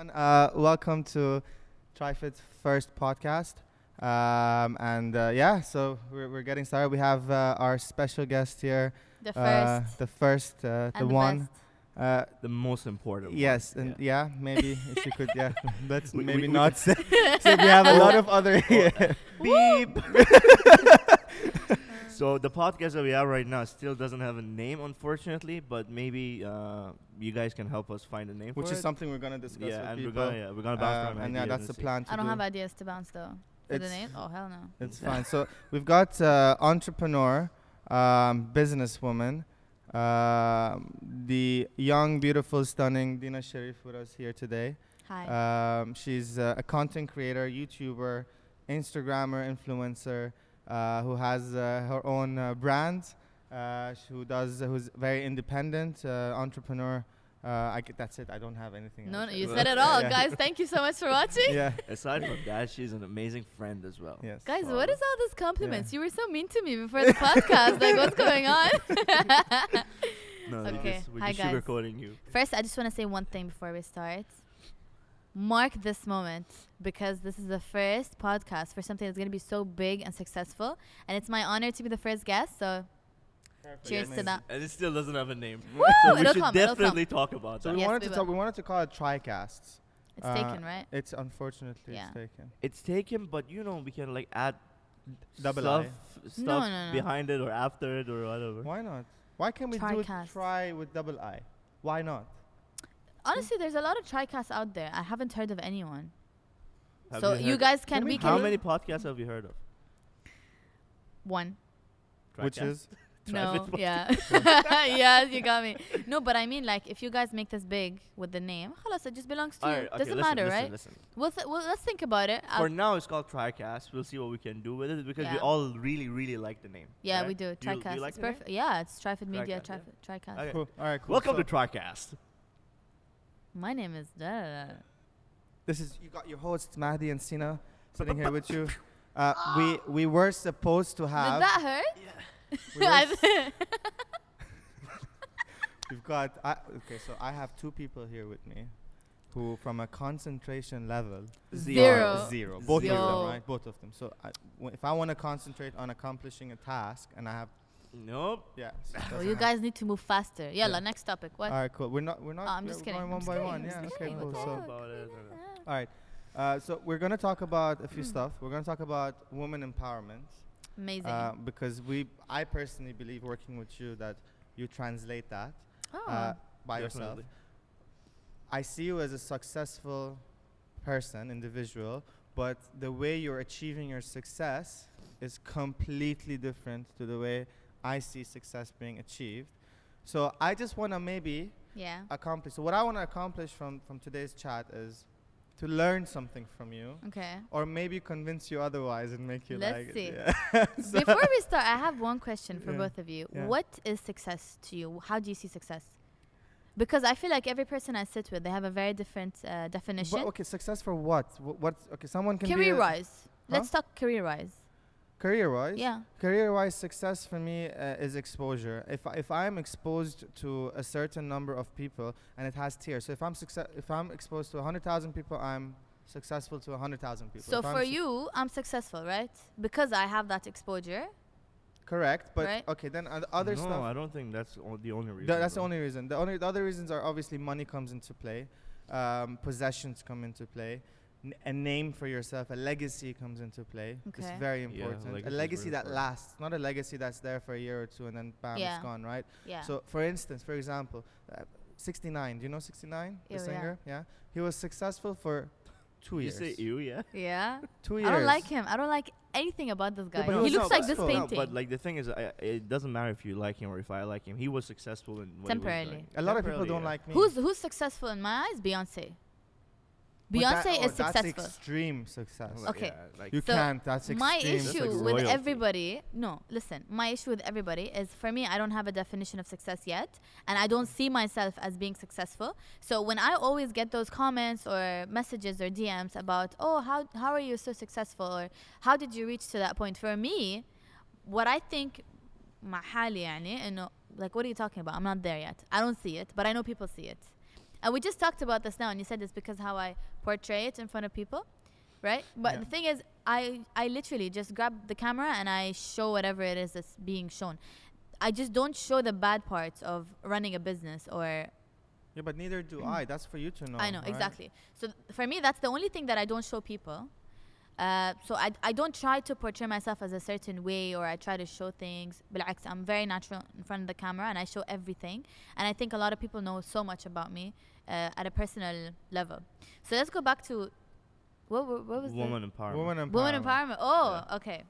everyone. Uh, welcome to Trifid's first podcast. Um, and uh, yeah, so we're, we're getting started. We have uh, our special guest here. The uh, first the first, uh, the and the one. best. Uh, the most important. yes, one. and yeah, maybe if you could, yeah, let's We- maybe we- we not say. so we have a lot of other. Beep. So the podcast that we have right now still doesn't have a name, unfortunately. But maybe uh, you guys can help us find a name which for is it. something we're gonna discuss yeah, with and people. we're gonna yeah, we're gonna bounce Um, around and yeah, ideas that's the see. plan. To I don't do. have ideas to bounce though. For the name? Oh hell no. It's fine. So we've got uh, entrepreneur, um, businesswoman, um, the young, beautiful, stunning Dina Sharif with us here today. Hi. Um, she's uh, a content creator, YouTuber, Instagrammer, influencer, uh, who has uh, her own uh, brand, uh, who does, who's very independent uh, entrepreneur. Uh, I g- that's it. I don't have anything. no, else. no, you said it all, yeah. guys. Thank you so much for watching. yeah. Aside from that, she's an amazing friend as well. Yes. Guys, Wow. what is all those compliments? You were so mean to me before the podcast. Like, what's going on? No, we Okay. just, we're Hi, just guys. sugarcoating you. First, I just want to say one thing before we start. Mark this moment because this is the first podcast for something that's going to be so big and successful. And it's my honor to be the first guest. So, cheers to that. And it still doesn't have a name. Woo! so we It'll should come, definitely talk about So that. we Yes, wanted we to talk. We wanted to call it TriCasts. It's Uh, taken, right? It's unfortunately Yeah. it's taken. It's taken, but you know we can like add Double stuff, I. stuff No, no, no. behind it or after it or whatever. Why not? Why can't we do TriCast. it try with double I? Why not? Honestly, there's a lot of tricasts out there. I haven't heard of anyone. Have so you you, heard- guys can Can we we do can How many podcasts have you heard of? one. Which Tricast? is No, Trifid yeah, yes, you got me. No, but I mean, like, if you guys make this big with the name, خلاص, it just belongs to you. Alright, okay, Doesn't listen, matter, listen, right? Listen. We'll, th- well, let's think about it. I'll- For now, it's called TriCast. We'll see what we can do with it because we Yeah. all really, really like the name. yeah, right? we do. You- you Tricast. like it's the name? perfect. Yeah, it's Trifid Media. TriCast, yeah. Trifid, Tricast. Okay. cool. All right, cool. Welcome So to TriCast. My name is. Da, da, da. this is you got your hosts Mahdi and Sina sitting here with you. Uh, we we were supposed to Did have. that hurt? we were I s- we've got. I, okay, so I have two people here with me, who from a concentration level Zero. are zero. Both of Zero. them, right? Both of them. So I, w- if I want to concentrate on accomplishing a task, and I have Nope. yeah. so it well, you hap- guys need to move faster. Yalla, Yeah. next topic. What? All right, cool. We're not. We're not. Oh, I'm just kidding. Going I'm one just by kidding, one. I'm Yeah. Okay. Cool. So. All right. Uh, so we're gonna talk about a few stuff. We're gonna talk about women empowerment Amazing. uh, because we, I personally believe, working with you, that you translate that oh. uh, by yourself. Definitely. I see you as a successful person, individual, but the way you're achieving your success is completely different to the way I see success being achieved. So I just want to maybe yeah. accomplish. So what I want to accomplish from from today's chat is to learn something from you, Okay. or maybe convince you otherwise and make you Let's like. it. see. Yeah. So- Before we start, I have one question for Yeah. both of you. Yeah. What is success to you? How do you see success? Because I feel like every person I sit with, they have a very different uh, definition. But, okay, success for what? Wh- What? Okay, someone can career a- wise. Let's talk career wise. career-wise. Yeah. Career-wise, success for me uh, is exposure. If I- if I'm exposed to a certain number of people, and it has tiers. So if I'm success, if I'm exposed to hundred thousand people, I'm successful to hundred thousand people. So If I'm for su- you, I'm successful, right? Because I have that exposure. correct. But Right. okay, then uh, other no, stuff. I don't think that's o- the only reason. Th- that's the only reason. The only the other reasons are obviously money comes into play, um, possessions come into play, n- a name for yourself, a legacy comes into play. It's very important. legacy a legacy that important. lasts, not a legacy that's there for a year or two and then bam, Yeah. it's gone, right? Yeah. So, for instance, for example, uh, 69. Do you know 69, Yeah, the yeah. singer? Yeah. He was successful for two You years. You say you, yeah. yeah. Two years. I don't like him. I don't like anything about this guy. but he he looks was like this painting. No, but like the thing is, I, it doesn't matter if you like him or if I like him. He was successful in what he was Temporarily. A lot of people don't yeah. like me. who's who's successful in my eyes? Beyonce. But that- Beyonce oh, is that's successful. extreme success. Like, Okay. yeah, like You So can't. That's extreme. my That's issue like with royalty. everybody no listen my issue with everybody is for me i don't have a definition of success yet and i don't see myself as being successful so when i always get those comments or messages or dms about oh how, how are you so successful or how did you reach to that point for me what i think مع حالي يعني انه like what are you talking about i'm not there yet i don't see it but i know people see it And we just talked about this now, and you said it's because how I portray it in front of people, right? But Yeah. the thing is, I I literally just grab the camera and I show whatever it is that's being shown. I just don't show the bad parts of running a business or Yeah, but neither do I. That's for you to know. I know right? exactly. So th- for me, that's the only thing that I don't show people. Uh, so I, I don't try to portray myself as a certain way or I try to show things. But I'm very natural in front of the camera and I show everything. And I think a lot of people know so much about me uh, at a personal level. So let's go back to what, what, what was Woman empowerment. Woman empowerment. woman empowerment? Oh, Yeah. okay.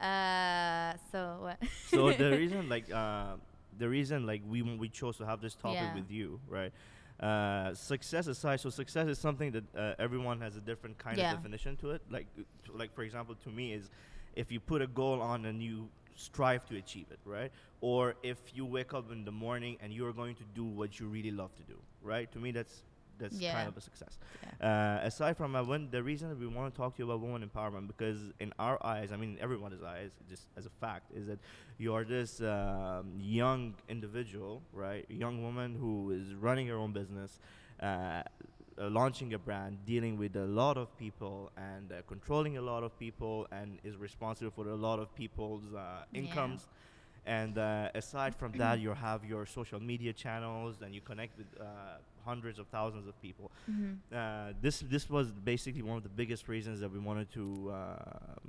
Uh, so what? so the reason like uh, the reason like we we chose to have this topic Yeah. with you right uh, success aside so success is something that uh, everyone has a different kind Yeah. of definition to it. Like like for example to me is if you put a goal on and you strive to achieve it right? Or if you wake up in the morning and you're going to do what you really love to do right? To me that's that's Yeah. kind of a success uh, aside from that, when the reason we want to talk to you about women empowerment, because in our eyes, I mean everyone's eyes, just as a fact, is that you are this um, young individual, right? A young woman who is running her own business, uh, uh, launching a brand, dealing with a lot of people, and uh, controlling a lot of people, and is responsible for a lot of people's uh, Yeah. incomes. And uh, aside from that, you have your social media channels, and you connect with uh, hundreds of thousands of people Mhm. uh, this this was basically one of the biggest reasons that we wanted to um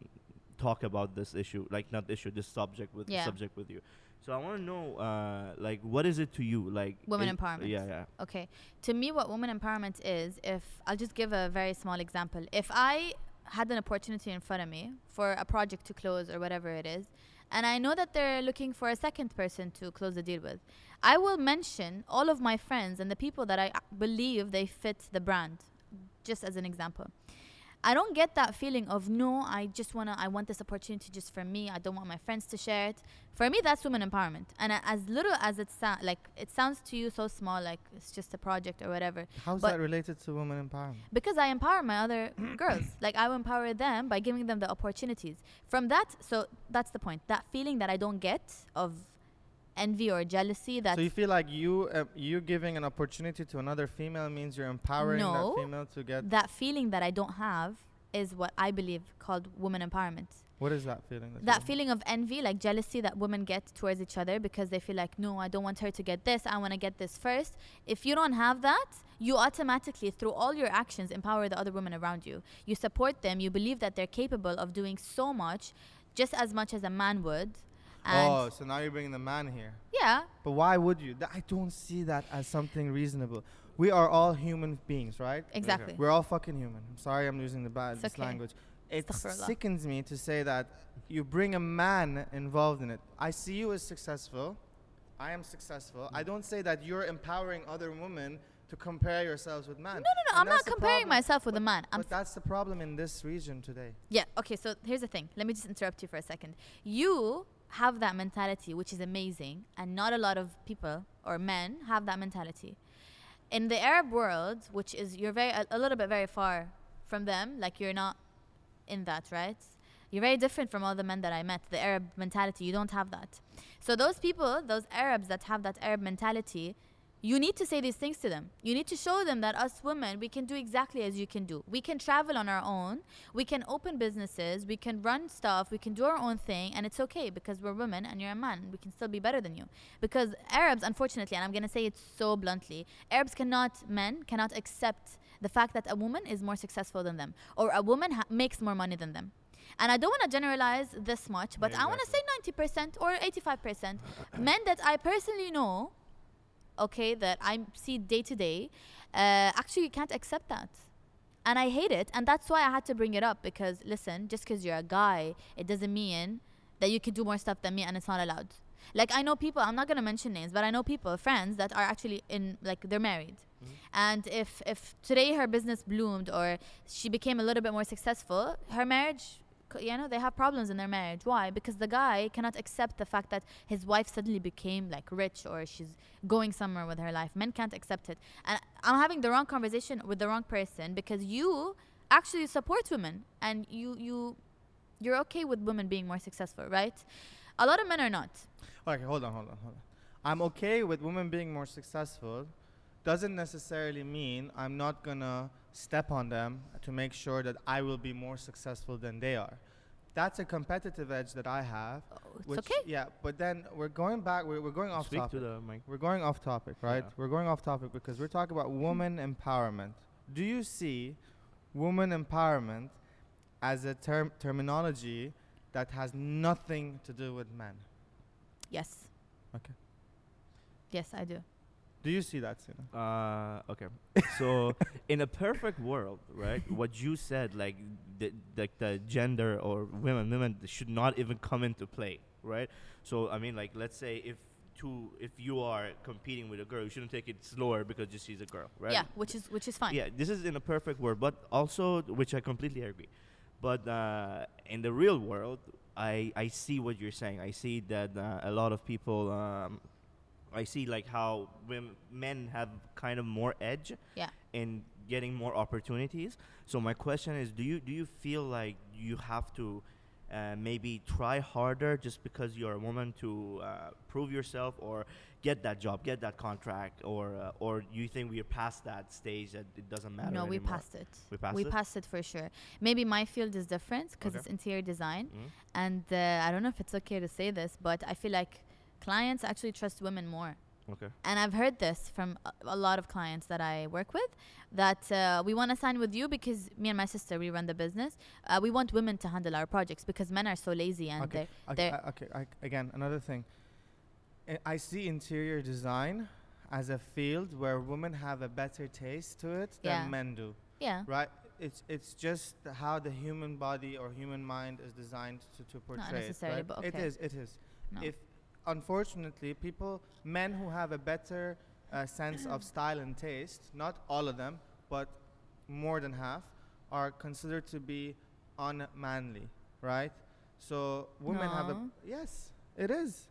talk about this issue, like not issue, this subject with Yeah. subject with you. So I want to know, uh, like, what is it to you, like Women empowerment. Yeah, yeah. Okay. To me, what woman empowerment is, if I'll just give a very small example. If I had an opportunity in front of me for a project to close or whatever it is, and I know that they're looking for a second person to close the deal with, I will mention all of my friends and the people that I believe they fit the brand, just as an example. I don't get that feeling of no, I just wanna, I want this opportunity just for me. I don't want my friends to share it. For me, that's women empowerment. And as little as it sounds, like it sounds to you so small, like it's just a project or whatever. How's that related to women empowerment? Because I empower my other girls, like I empower them by giving them the opportunities. From that, so that's the point. That feeling that I don't get of envy or jealousy. That So you feel like you uh, you giving an opportunity to another female means you're empowering No. that female to get. that feeling that I don't have is what I believe called woman empowerment. What is that feeling? you that feeling of envy, like jealousy that women get towards each other because they feel like, no, I don't want her to get this. I want to get this first. If you don't have that, you automatically, through all your actions, empower the other women around you. You support them. You believe that they're capable of doing so much, just as much as a man would. And Oh, so now you're bringing the man here. yeah, But why would you? Th- I don't see that as something reasonable. We are all human beings, right? exactly. We're all fucking human. I'm sorry I'm using the bad okay. language. It sickens me to say that you bring a man involved in it. I see you as successful. I am successful. I don't say that you're empowering other women to compare yourselves with men. No, no, no. I'm not comparing myself with a man. I'm But that's the problem in this region today. Yeah, okay, so here's the thing. Let me just interrupt you for a second. You have that mentality, which is amazing, and not a lot of people or men have that mentality. In the Arab world, which is you're very a, a little bit very far from them, like you're not in that, right? You're very different from all the men that I met. The Arab mentality, you don't have that. So those people, those Arabs that have that Arab mentality, you need to say these things to them. You need to show them that us women, we can do exactly as you can do. We can travel on our own. We can open businesses. We can run stuff. We can do our own thing. And it's okay because we're women and you're a man. We can still be better than you. Because Arabs, unfortunately, and I'm going to say it so bluntly, Arabs cannot, men cannot accept the fact that a woman is more successful than them or a woman ha- makes more money than them. And I don't want to generalize this much, but Yeah, I want to say 90% or 85%. Men that I personally know okay, that I see day to day, uh, actually you can't accept that. And I hate it. And that's why I had to bring it up because, listen, just because you're a guy, it doesn't mean that you can do more stuff than me and it's not allowed. Like, I know people, I'm not going to mention names, but I know people, friends that are actually in, like, they're married. And if, if today her business bloomed or she became a little bit more successful, her marriage, you know, they have problems in their marriage. Why? Because the guy cannot accept the fact that his wife suddenly became like rich or she's going somewhere with her life. Men can't accept it. And I'm having the wrong conversation with the wrong person because you actually support women and you you you're okay with women being more successful, right? A lot of men are not. Okay, hold on, hold on, hold on. I'm okay with women being more successful doesn't necessarily mean I'm not gonna step on them to make sure that I will be more successful than they are. That's a competitive edge that I have. Oh, it's Which, okay. Yeah, but then we're going back. We're, we're going off Speak topic. to the mic. We're going off topic, right? Yeah. We're going off topic because we're talking about woman empowerment. Do you see woman empowerment as a term terminology that has nothing to do with men? Yes. Okay. Yes, I do. Do you see that, Sina? Uh, okay. so, in a perfect world, right? What you said, like the like the gender or women, women should not even come into play, right? So, I mean, like, let's say if two, if you are competing with a girl, you shouldn't take it slower because just she's a girl, right? Yeah, which is which is fine. Yeah, this is in a perfect world, but also, which I completely agree. But uh, in the real world, I I see what you're saying. I see that uh, a lot of people. Um, I see like how women, men have kind of more edge Yeah. in getting more opportunities. So my question is, do you do you feel like you have to uh, maybe try harder just because you're a woman to uh, prove yourself or get that job, get that contract, or uh, or you think we're past that stage that it doesn't matter No, we passed it. We passed we it? passed it for sure. Maybe my field is different because Okay. it's interior design, Mm? and uh, I don't know if it's okay to say this, but I feel like clients actually trust women more. Okay. And I've heard this from a, a lot of clients that I work with that uh, we want to sign with you because me and my sister we run the business. Uh, we want women to handle our projects because men are so lazy and okay. they Okay. they're- I- okay. I, again, another thing. I- I see interior design as a field where women have a better taste to it than Yeah. men do. yeah. Right? It's it's just how the human body or human mind is designed to, to portray necessarily, it. but Right? It okay. is. It is. No. If unfortunately people, men who have a better uh, sense of style and taste, not all of them, but more than half, are considered to be unmanly. Right? So women have a yes. It is.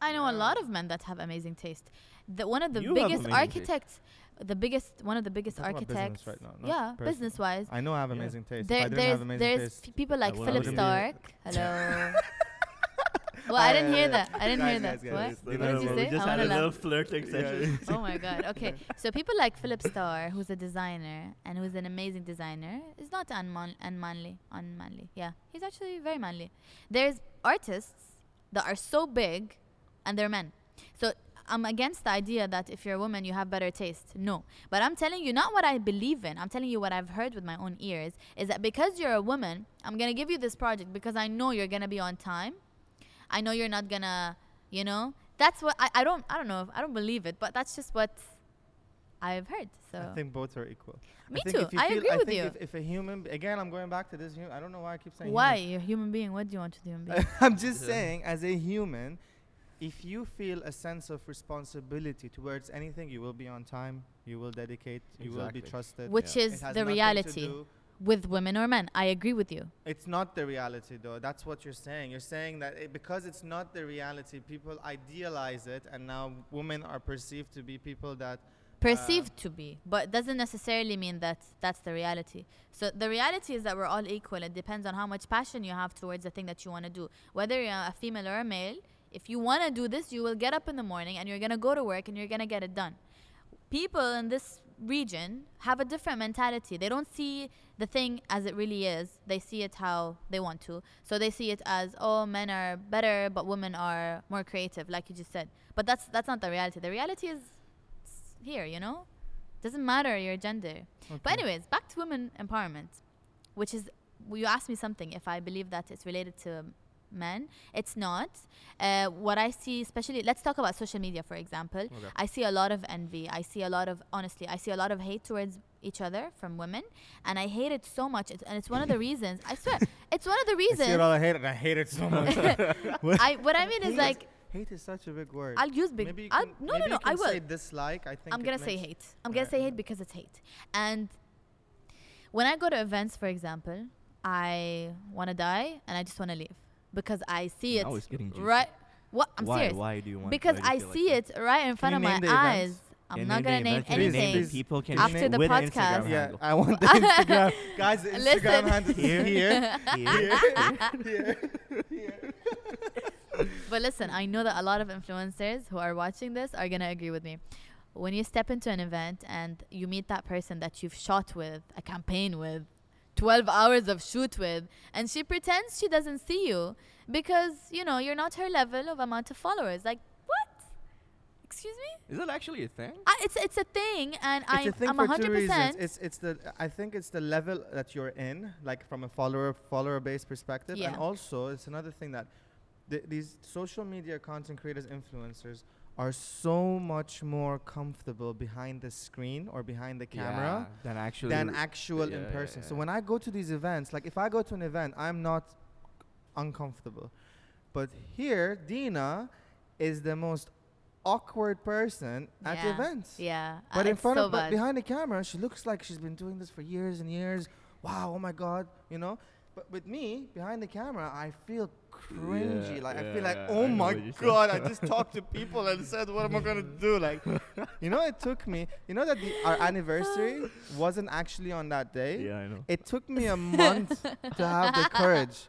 I know a lot of men that have amazing taste. The one of the You biggest amazing taste. architects, the biggest one of the biggest talking architects. business right now, yeah, personal. business wise. I know I have Yeah. amazing taste. There, I didn't there's have amazing there's taste, p- people like Philippe Starck. Hello. well, I didn't hear that. I didn't hear that. what? What did you say? Just I had wanna a little flirting Yeah, session. oh my god. Okay. So people like Philippe Starck, who's a designer and who's an amazing designer, is not unman- unmanly. Unmanly. Yeah. He's actually very manly. There's artists that are so big and they're men. So I'm against the idea that if you're a woman you have better taste. No. But I'm telling you not what I believe in. I'm telling you what I've heard with my own ears is that because you're a woman, I'm going to give you this project because I know you're going to be on time. I know you're not going to, you know. That's what I, I don't I don't know. if- I don't believe it, but that's just what I've heard. So I think both are equal. Me I think too. If you I feel, agree I with think you. If, if a human, b- again, I'm going back to this. Human, I don't know why I keep saying. Why? human. You're a human being. What do you want to do? human being? I'm just Yeah. saying, as a human, if you feel a sense of responsibility towards anything, you will be on time. You will dedicate. Exactly. You will be trusted. Which Yeah. It is has the nothing to reality do- with women or men. I agree with you. It's not the reality, though. That's what you're saying. You're saying that it, because it's not the reality, people idealize it, and now women are perceived to be people that. Uh, perceived to be, but doesn't necessarily mean that that's the reality. So the reality is that we're all equal. It depends on how much passion you have towards the thing that you want to do. Whether you're a female or a male, if you want to do this, you will get up in the morning and you're going to go to work and you're going to get it done. People in this region have a different mentality. They don't see the thing as it really is. They see it how they want to. So they see it as, oh, men are better, but women are more creative, like you just said. But that's that's not the reality. The reality is here, you know? Doesn't matter your gender. But anyways, back to women empowerment, which is you asked me something if I believe that it's related to men. It's not. Uh, what I see, especially, let's talk about social media, for example. Okay. I see a lot of envy. I see a lot of, honestly, I see a lot of hate towards each other from women, and I hate it so much. It's, and it's one of the reasons. I swear, it's one of the reasons. I see it all. I hate it. I hate it so much. I what I mean is like hate is such a big word. I'll use big. maybe can, no, maybe no, no. I will. say dislike. I think I'm gonna say hate. I'm gonna Right. say hate because it's hate. And when I go to events, for example, I want to die and I just want to leave because I see it Now it's getting juicy. right. What I'm why? serious Why do you want? because why do you I feel like see that? it right in front of my name events? eyes. I'm Can not gonna name name events? Can name anything. People can After the with podcast. Instagram Yeah, handle. I want the Instagram. Guys, the Listen. Instagram handle is Here. here. Here. here. But listen, I know that a lot of influencers who are watching this are gonna agree with me. when you step into an event and you meet that person that you've shot with, a campaign with, 12 hours of shoot with, and she pretends she doesn't see you because, you know, you're not her level of amount of followers. Like, what? Excuse me? Is that actually a thing? I, it's it's a thing, and It's I, a thing I'm for 100%. two reasons. It's it's the I think it's the level that you're in, like from a follower follower based perspective, and also it's another thing that th- these social media content creators, influencers, are so much more comfortable behind the screen or behind the camera Yeah, than actually. than actual yeah, in yeah, person. So when I go to these events, like if I go to an event, I'm not uncomfortable. But here, Dina is the most awkward person at Yeah. events. Yeah. But uh, in front so of, but behind the camera, she looks like she's been doing this for years and years. Wow, oh my God, you know. But with me behind the camera, I feel cringy. Yeah, like I feel like, yeah, oh I my what you're saying. God, I just talked to people and said, what am I gonna do? Like, you know, it took me. You know that the, our anniversary wasn't actually on that day. Yeah, I know. It took me a month to have the courage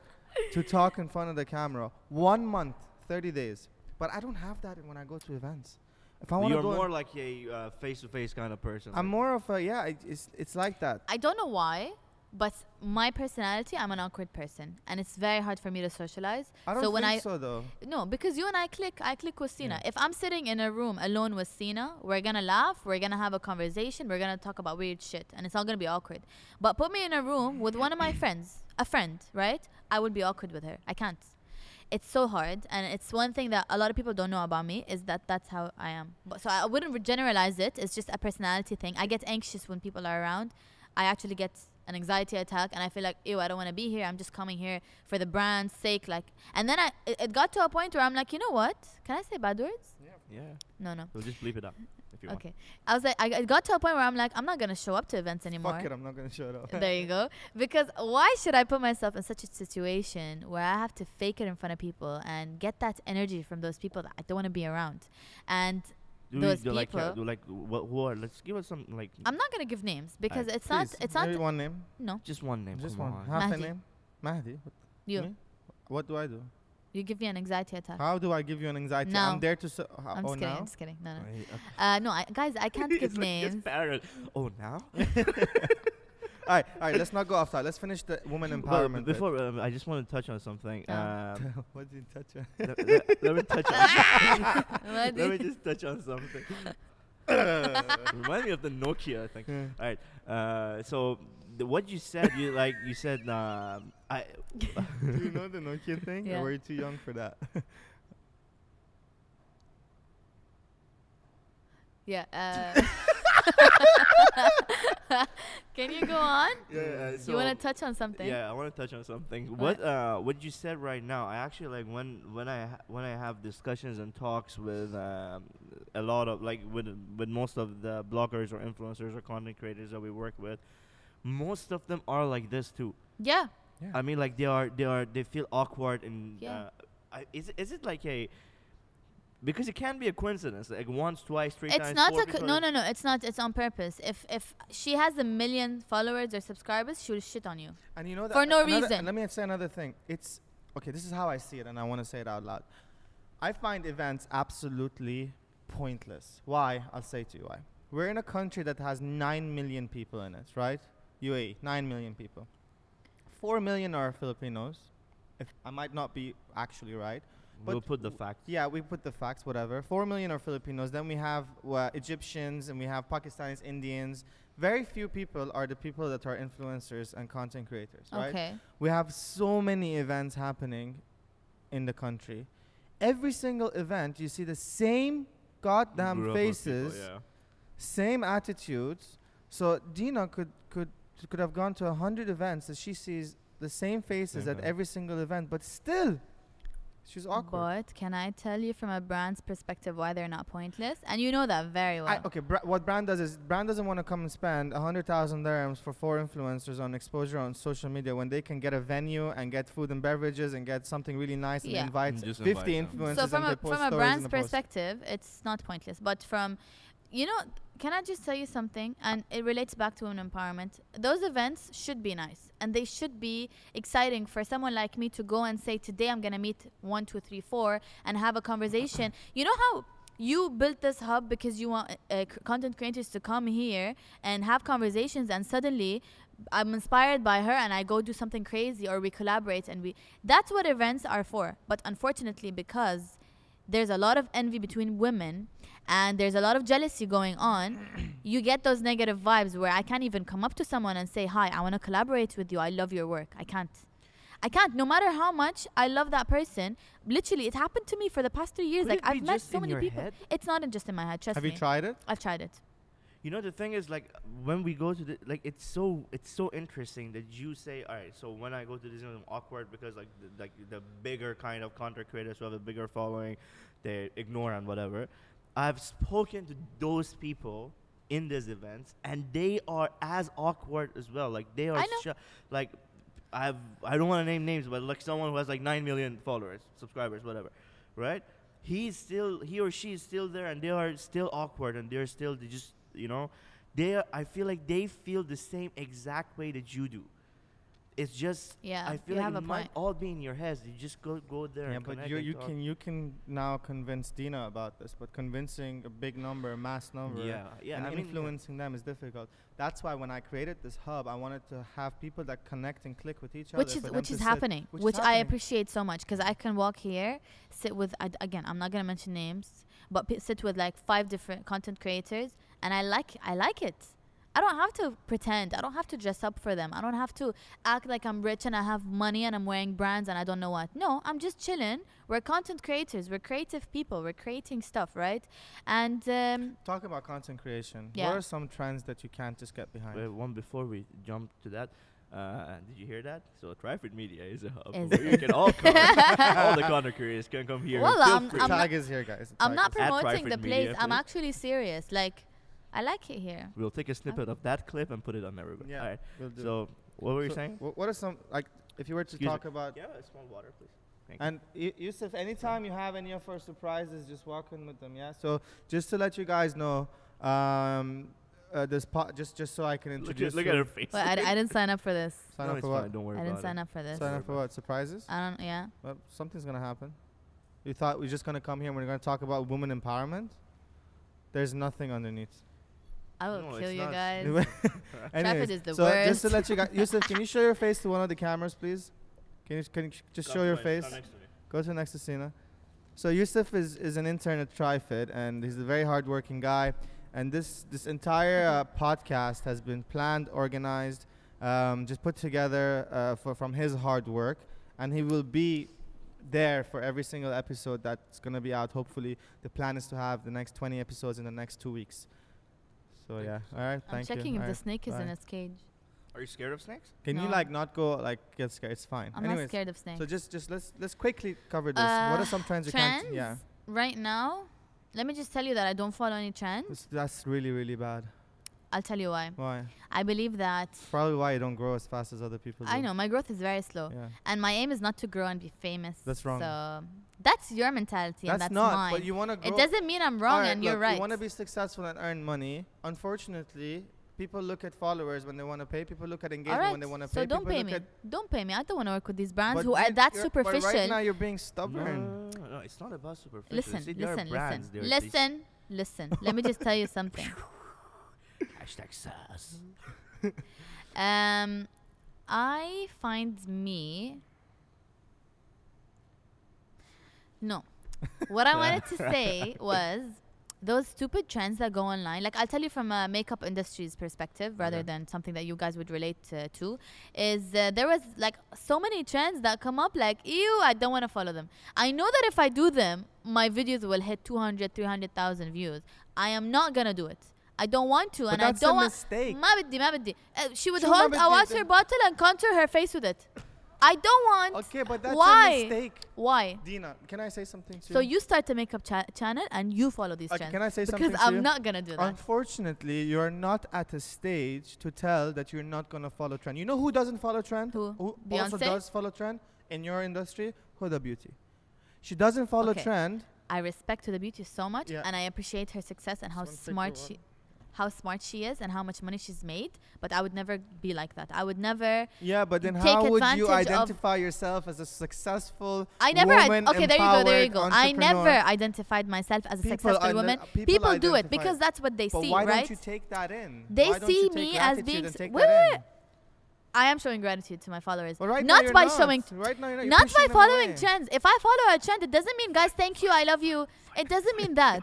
to talk in front of the camera. One month, 30 days. But I don't have that when I go to events. If I want to You're go, more like a uh, face-to-face kind of person. I'm like- more of a yeah. It, it's it's like that. I don't know why, but my personality, I'm an awkward person, and it's very hard for me to socialize. I don't so when think I so though. no, because you and I click, I click with Sina. Yeah. If I'm sitting in a room alone with Sina, we're gonna laugh, we're gonna have a conversation, we're gonna talk about weird shit, and it's not gonna be awkward. But put me in a room with one of my friends, a friend, right? I would be awkward with her. I can't. It's so hard, and it's one thing that a lot of people don't know about me is that that's how I am. But so I wouldn't generalize it. It's just a personality thing. I get anxious when people are around. I actually get an anxiety attack, and I feel like, ew, I don't want to be here. I'm just coming here for the brand's sake, like. And then I, it, it got to a point where I'm like, you know what? Can I say bad words? Yeah. yeah No, no. We'll just bleep it out if you want. Okay. I was like, I it got to a point where I'm like, I'm not gonna show up to events anymore. Fuck it, I'm not gonna show it up. there you go. Because why should I put myself in such a situation where I have to fake it in front of people and get that energy from those people that I don't want to be around? And Do Those we do like uh, people- do like wh- who are? Let's give us some like I'm not gonna give names because it's not. Please, It's not. maybe one name. No, just one name. Just come one. on. Half a Mahdi. name. Mahdi. What, you. Me? what do I do? You give me an anxiety attack. How do I give you an anxiety? No. I'm there to. So, ho- I'm oh just kidding. now. I'm just kidding. No, no. Right. Uh, no, I, guys, I can't give It's like he gets names. paranoid. Oh, now? all right, all right. Let's not go off that. Let's finish the woman empowerment. bit. before, um, I just want to touch on something. Oh. Um, what did you touch on? let, let- let me touch on. What let me just touch on something. Remind me of the Nokia thing. Yeah. All right. Uh, so the, what you said, you like you said. Um, I do you know the Nokia thing? Yeah. Or were you too young for that? Yeah. Uh, can you go on? yeah. uh, so you want to touch on something? Yeah, I want to touch on something. What? What uh, what you said right now? I actually like when when I ha- when I have discussions and talks with um, a lot of like with with most of the bloggers or influencers or content creators that we work with, most of them are like this too. Yeah. yeah. I mean, like they are they are they feel awkward and Yeah. uh, I, is it- is it like a because it can be a coincidence like once twice three It's times It's not four a co- no no no. It's not. It's on purpose. If if she has a million followers or subscribers, she'll shit on you. And you know that For no another- reason. Let me say another thing. It's okay. This is how I see it, and I want to say it out loud. I find events absolutely pointless. Why? I'll say to you why. We're in a country that has nine million people in it, right? UAE, nine million people. Four million are Filipinos. If I might not be actually right. We'll put the facts. Yeah, we put the facts, whatever. Four million are Filipinos. Then we have uh, Egyptians and we have Pakistanis, Indians. Very few people are the people that are influencers and content creators, right? Okay. We have so many events happening in the country. Every single event, you see the same goddamn Group of people, faces, yeah. same attitudes. So Dina could could could have gone to a hundred events and she sees the same faces Same at face. every single event, but still, she's awkward. But can I tell you from a brand's perspective why they're not pointless? And you know that very well. I, okay, bra- what brand does is brand doesn't want to come and spend a hundred thousand dirhams for four influencers on exposure on social media when they can get a venue and get food and beverages and get something really nice Yeah. and invite And just fifty invite influencers so from and a they post from a brand's in post. perspective, it's not pointless. But from, you know, can I just tell you something? And it relates back to women empowerment. Those events should be nice, and they should be exciting for someone like me to go and say, today I'm gonna meet one, two, three, four, and have a conversation. you know how you built this hub because you want uh, content creators to come here and have conversations and suddenly i'm inspired by her and i go do something crazy or we collaborate and we that's what events are for but unfortunately because there's a lot of envy between women and there's a lot of jealousy going on you get those negative vibes where i can't even come up to someone and say hi i want to collaborate with you i love your work i can't I can't. No matter how much I love that person, literally, it happened to me for the past three years. Could like I've met so many people. head? It's not in just in my head. Trust me. Have me. you tried it? I've tried it. You know the thing is like when we go to the like it's so it's so interesting that you say all right so when I go to Disney I'm awkward because like the, like the bigger kind of content creators who have a bigger following they ignore and whatever. I've spoken to those people in these events and they are as awkward as well. Like they are shu- like I've I don't want to name names but like someone who has like 9 million followers subscribers whatever right? He's still he or she is still there and they are still awkward and they're still they just you know they i feel like they feel the same exact way that you do it's just Yeah, i feel like have it might point. all be in your heads you just go go there Yeah, and but connect you and you can you can now convince Dina about this, but convincing a big number, a mass number, yeah yeah and i mean influencing them is difficult. That's why when I created this hub, I wanted to have people that connect and click with each other. which is which to is sit- happening which which, is i appreciate so much because i can walk here sit with I, again i'm not gonna mention names but p- sit with like five different content creators and i like i like it i don't have to pretend i don't have to dress up for them i don't have to act like i'm rich and i have money and i'm wearing brands and i don't know what no i'm just chilling we're content creators we're creative people we're creating stuff right and um, Talk about content creation. Yeah. What are some trends that you can't just get behind? Wait, one before we jump to that uh, did you hear that? So Trifid Media is a hub Is- where you can all come. all the content creators can come here. Well, I'm- the I'm tag is here, guys. the i'm not promoting the place Media, i'm actually serious like i like it here We'll take a snippet of that clip and put it on everybody. Yeah. All right. We'll do. So what were you So saying? wh- what are some like if you were to Excuse me. talk about Yeah, a small water, please. Thank you. And Y- Youssef, anytime you have any of our surprises, just walk in with them. Yeah. So just to let you guys know, um, uh, this po- just just so I can Look, introduce. at, look at her face. well, I, I didn't sign up for this Sign no, up it's for what? fine. Don't worry i didn't sign it. up for this Sign up for what? Surprises? i don't yeah Well, something's gonna happen. You thought we're just gonna come here and we're gonna talk about women empowerment? There's nothing underneath. I will No, kill you not. guys. Anyways, is the so just to let you guys, Youssef, can you show your face to one of the cameras, please? Can you can you sh- just show your face? Go to the next to Sina. So Youssef is, is an intern at Trifid, and he's a very hardworking guy. And this this entire uh, podcast has been planned, organized, um, just put together uh, for, from his hard work, and he will be there for every single episode that's gonna be out. Hopefully, the plan is to have the next 20 episodes in the next two weeks. So Thank yeah, you so all right. I'm Thank checking you. if the Alright, snake is in bye. its cage. Are you scared of snakes? Can you No. like not go like get scared? It's fine. I'm Anyways, not scared of snakes. so just just let's let's quickly cover this. what Uh, are some trends you can't? Yeah. right now, let me just tell you that I don't follow any trends. That's- That's really, really bad. I'll tell you why. Why? I believe that Probably why you don't grow as fast as other people do. I know my growth is very slow, Yeah. and my aim is not to grow and be famous. That's wrong. So that's your mentality, and That's that's not. mine. But you want to grow. it doesn't mean I'm wrong, Alright, and you're right. You want to be successful and earn money. Unfortunately, people look at followers when they want to pay. People look at engagement right. when they want to so pay. So don't people pay me. Don't pay me. I don't want to work with these brands but who are that superficial. But right now you're being stubborn. No, no, it's not about superficial. listen, See, there are listen, brands, listen, there are these- listen, listen. Let me just tell you something. Hashtag. Um, I find me. No. what I wanted to say was those stupid trends that go online. Like, I'll tell you from a makeup industry's perspective rather Okay. than something that you guys would relate uh, to. Is uh, there was like so many trends that come up, like, ew, I don't want to follow them. I know that if I do them, my videos will hit 200, 300,000 views. I am not going to do it. I don't want to, But and I that's a don't want. mistake. ما بدي ما بدي. Uh, she would شو ما hold a بدي water ده؟ bottle and contour her face with it. I don't want. Okay, but that's Why? a mistake. Why? Dina, can I say something to So you? you start a makeup cha- channel and you follow these Okay, trends. can I say because something to I'm you? not gonna do that. Unfortunately, you are not at a stage to tell that you're not going to follow trend. You know who doesn't follow trend? Who? also Beyonce? does follow trend in your industry? Huda Beauty. She doesn't follow Okay. trend. I respect Huda Beauty so much, Yeah. and I appreciate her success and how Just wanna take smart the she. how smart she is and how much money she's made, but I would never be like that. I would never. Yeah, but then how would you identify yourself as a successful I never. woman okay, there you go. There you go. I never identified myself as a People successful woman. people People, do it because that's what they But see, why right? don't you take that in? They Why see me as being s- wait, wait. I am showing gratitude to my followers. But right not by not. showing Right now not. Not by following away. trends. If I follow a trend, it doesn't mean guys, thank you, I love you. It doesn't mean that.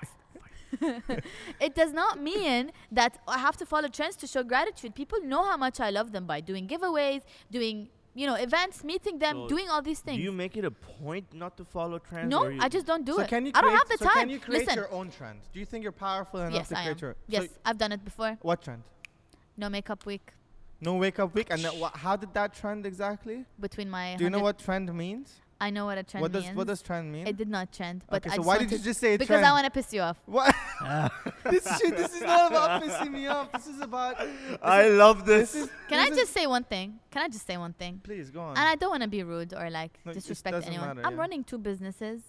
It does not mean that I have to follow trends to show gratitude. People know how much I love them by doing giveaways, doing you know events, meeting them, So doing all these Do things. you make it a point not to follow trends? no, I just don't do so it. can you I don't have the so time. Can you create Listen, your own trend? Do you think you're powerful enough yes, to I create am. your? Yes, So I've done it before. what trend? No makeup week No wake up week, and then wha- how did that trend exactly? between my. Do you know what trend means? I know what a trend what does means. what does trend mean? it did not trend, but okay, I so why did you just say it's because trend? I want to piss you off. What? this shit. This is not about pissing me off. This is about. I love this. This is. Can I this is- just say one thing? Can I just say one thing? Please go on. And I don't want to be rude or like No, disrespect anyone. matter, I'm yeah. running two businesses,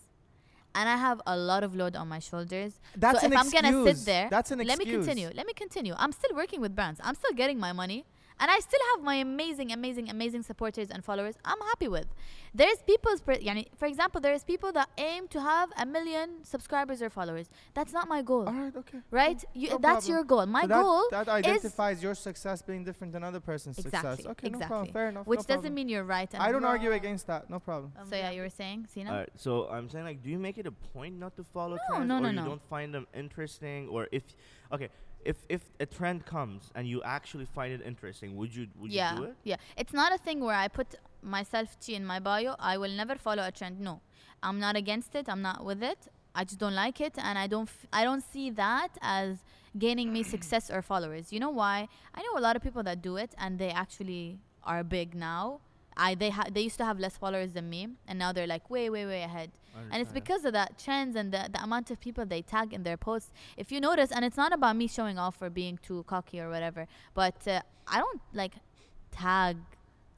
and I have a lot of load on my shoulders. That's so an if I'm gonna sit excuse. there, That's an excuse. let me continue. Let me continue. I'm still working with brands. I'm still getting my money. And I still have my amazing, amazing, amazing supporters and followers. I'm happy with. There's people's, per- yani, for example, there's people that aim to have a million subscribers or followers. That's not my goal, All right. Okay. right? You, no that's problem. your goal. My so that, goal that is identifies your success being different than other person's exactly, success. Okay, no problem. exactly. Fair enough. which no doesn't mean you're right. And I don't argue against that. No problem. So yeah, you were saying, Sina? Alright, so I'm saying like, do you make it a point not to follow No, trends, no, or no, you don't find them interesting, or if, okay, if if a trend comes and you actually find it interesting, would you would yeah, you do it? yeah. It's not a thing where I put myself T in my bio. I will never follow a trend. No, I'm not against it. I'm not with it. I just don't like it, and I don't. F- I don't see that as gaining me success or followers. You know why? I know a lot of people that do it, and they actually are big now. I they ha- they used to have less followers than me, and now they're like way, way, way ahead. And it's because of that trends and the, the amount of people they tag in their posts. If you notice, and it's not about me showing off or being too cocky or whatever, but uh, I don't like tag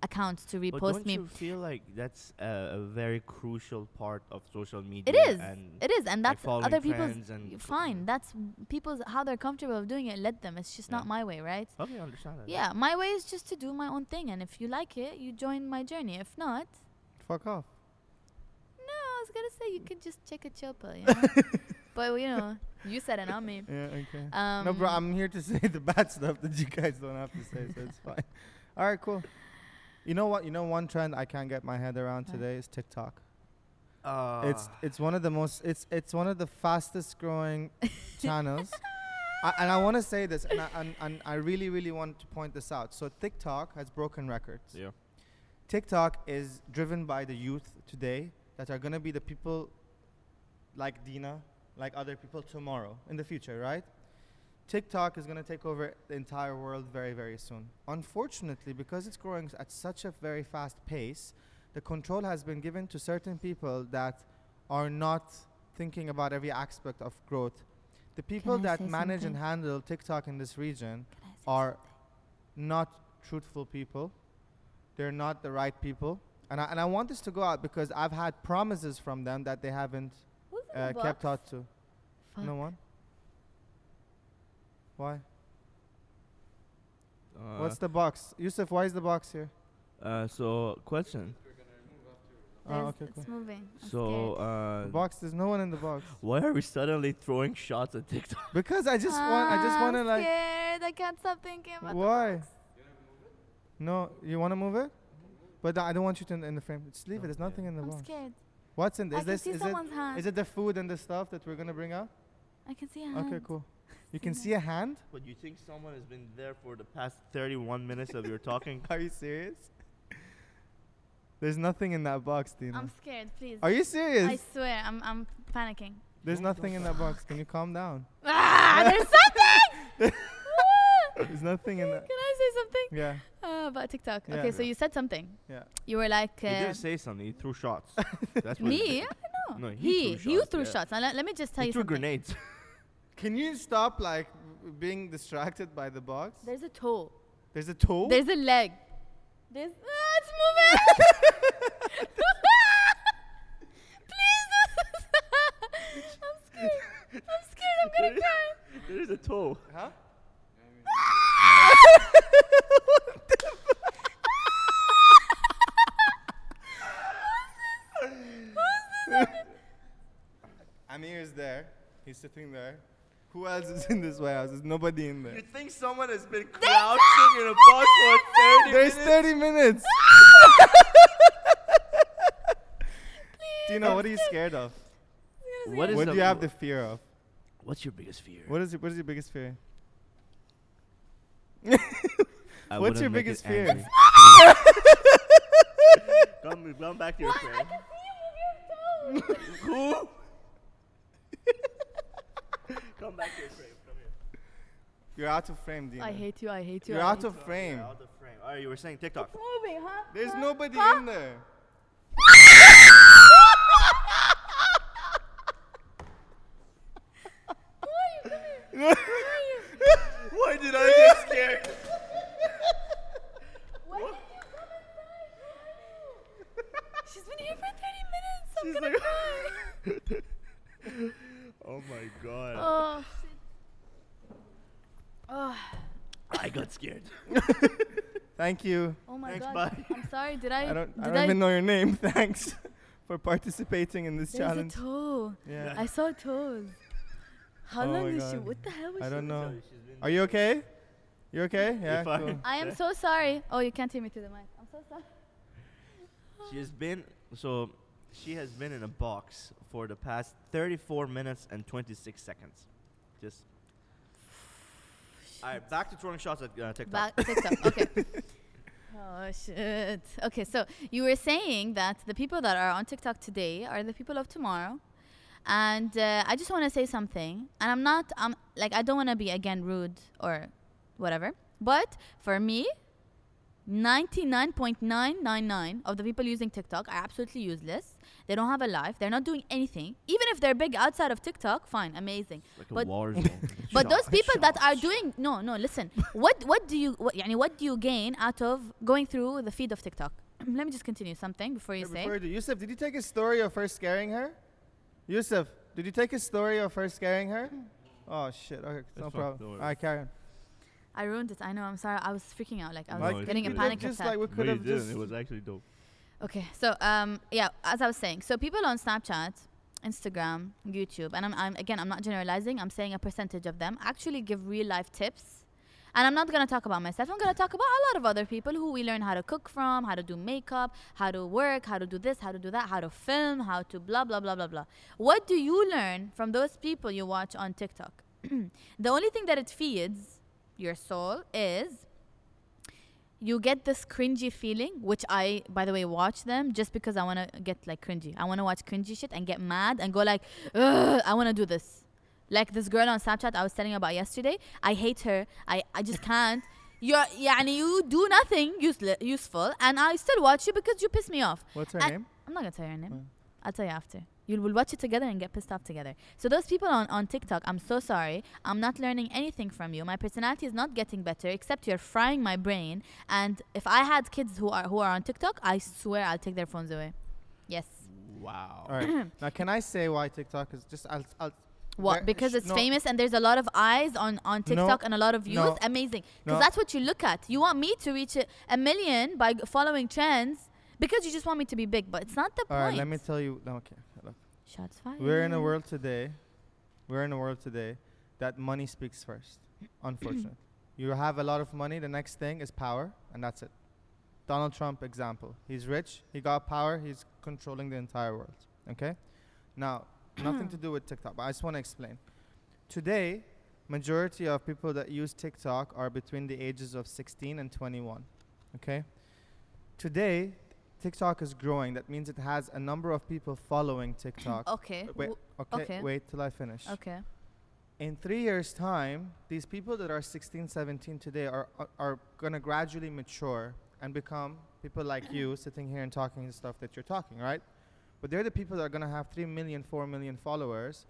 accounts to repost But repost don't me. you feel like that's a, a very crucial part of social media? It is. And It is, and that's following other people's. and Fine, that's people's how they're comfortable of doing it. Let them. It's just Yeah. not my way, right? Okay, I understand that. Yeah, my way is just to do my own thing, and if you like it, you join my journey. If not, Fuck off. no, I was gonna say you could just check a chill pill, you know. but you know, you said it, not me. Yeah. Okay. Um, no, bro. I'm here to say the bad stuff that you guys don't have to say, so it's fine. All right. Cool. You know what? You know one trend I can't get my head around Huh. today is TikTok. Uh, it's it's one of the most it's it's one of the fastest growing channels. I, and I want to say this, and I, and, and I really really want to point this out. So TikTok has broken records. yeah. TikTok is driven by the youth today that are gonna be the people like Dina, like other people tomorrow in the future, right? TikTok is gonna take over the entire world very very soon. Unfortunately, because it's growing at such a very fast pace, the control has been given to certain people that are not thinking about every aspect of growth. The people that manage and handle TikTok in this region Can I say are not truthful people. They're not the right people. And I, and I want this to go out because I've had promises from them that they haven't uh, kept out to. Fuck. No one? Why? Uh, What's the box? Youssef, why is the box here? uh, so question. Oh, There's- okay, cool. Moving. I'm So scared. uh, The box, there's no one in the box. why are we suddenly throwing shots at TikTok? Because I just want, I just Ah, want to I'm like. scared. I can't stop thinking about the Why? box. No, you want to move it? But I don't want you to in, in the frame. Just leave it. There's nothing in the I'm box. scared. What's in I this? can Is see this is it? someone's hand. Is it the food and the stuff that we're gonna bring out? I can see a hand. Okay, cool. You can see a hand. But you think someone has been there for the past 31 minutes of your talking? Are you serious? There's nothing in that box, Dina. I'm scared. Please. Are you serious? I swear, I'm I'm panicking. There's Don't- nothing in that box. Can you calm down? Ah, there's something. There's nothing in that. Can I say something Yeah, uh, about TikTok? Yeah. okay, so you said something. yeah. You were like he uh, didn't say something. He threw shots. That's what he me. did. I know. No, he he threw you shots, threw yeah. shots. And let, let me just tell He you threw something. grenades. Can you stop like being distracted by the box? There's a toe. There's a toe. There's a leg. There's ah, it's moving. Please. I'm scared. I'm scared. I'm gonna cry. There's a toe. huh? Who is this? Who is this? Amir is there. He's sitting there. Who else is in this warehouse? There's nobody in there. You think someone has been crouching in a box for 30 There's minutes? 30 minutes. Dina, what are you scared of? What is What do you have the fear of? What's your biggest fear? What is your, what is your biggest fear? I What's wouldn't your make biggest fear? angry. come, come back to your frame. Who? come back to your frame. Come here. You're out of frame, Dina. I hate you. I hate you. You're I out hate of you. frame. Out of frame. Alright, you were saying TikTok. moving, huh? There's Huh? nobody Huh? in there. Why did I get scared? Why did you come inside? She's been here for 30 minutes. I'm She's gonna like- cry. oh my god. Oh, shit. Oh, I got scared. Thank you. oh my Thanks, god. bye. I'm sorry. Did I? I don't, I don't even know your name. Thanks for participating in this There's challenge. a toe. Yeah. I saw toes. How Oh long my is she? What the hell was I she? don't know. Sorry, Are you okay? You okay? Yeah. Cool. I am so sorry. Oh, you can't hear me through the mic. I'm so sorry. She has been so she has been in a box for the past 34 minutes and 26 seconds. Just all right, back to throwing shots at uh, TikTok. Back TikTok. Okay. oh shit. Okay, so you were saying that the people that are on TikTok today are the people of tomorrow. And uh, I just want to say something. And I'm not I'm like I don't want to be again rude or whatever. But for me, 99.999 of the people using TikTok are absolutely useless. They don't have a life. They're not doing anything. Even if they're big outside of TikTok, fine, amazing. Like but, but those people that are doing no, no. Listen, what what do you what, يعني, what do you gain out of going through the feed of TikTok? Let me just continue something before you yeah, say. Before Youssef, did you take a story of first scaring her? Youssef, did you take a story of first scaring her? Oh shit. Okay, no problem. All right, Karen. I ruined it. I know. I'm sorry. I was freaking out. Like I was no, getting a panic attack. Just like we could no, have just. It was actually dope. Okay, so um, yeah, as I was saying, so people on Snapchat, Instagram, YouTube, and I'm, I'm again, I'm not generalizing. I'm saying a percentage of them actually give real life tips. And I'm not gonna talk about myself. I'm gonna talk about a lot of other people who we learn how to cook from, how to do makeup, how to work, how to do this, how to do that, how to film, how to blah blah blah blah blah. What do you learn from those people you watch on TikTok? the only thing that it feeds your soul is you get this cringy feeling, which I, by the way, watch them just because I want to get like cringy. I want to watch cringy shit and get mad and go like, I want to do this. Like this girl on Snapchat I was telling you about yesterday. I hate her. I, I just can't. You're, and you do nothing useful. useful, and I still watch you because you piss me off. What's her and name? I'm not gonna tell you her name. Mm. I'll tell you after. You will watch it together and get pissed off together. So those people on, on TikTok, I'm so sorry. I'm not learning anything from you. My personality is not getting better, except you're frying my brain. And if I had kids who are who are on TikTok, I swear I'll take their phones away. Yes. Wow. All right. now, can I say why TikTok is just? I'll. I'll What? Because it's no. famous and there's a lot of eyes on, on TikTok and a lot of views. No. Amazing. Because No. that's what you look at. You want me to reach a, a million by following trends because you just want me to be big, but it's not the All point. right. Let me tell you. No, okay. Shots fired. We're in a world today. We're in a world today that money speaks first. Unfortunately, you have a lot of money. The next thing is power, and that's it. Donald Trump example. He's rich. He got power. He's controlling the entire world. Okay. Now, nothing to do with TikTok, but I just want to explain. Today, majority of people that use TikTok are between the ages of 16 and 21. Okay. Today, TikTok is growing. That means it has a number of people following TikTok. Okay. Uh, Wait, okay, okay. wait till I finish. Okay. In three years' time, these people that are 16, 17 today are are, are gonna gradually mature and become people like you, sitting here and talking the stuff that you're talking, right? But they're the people that are gonna have 3 million, 4 million followers.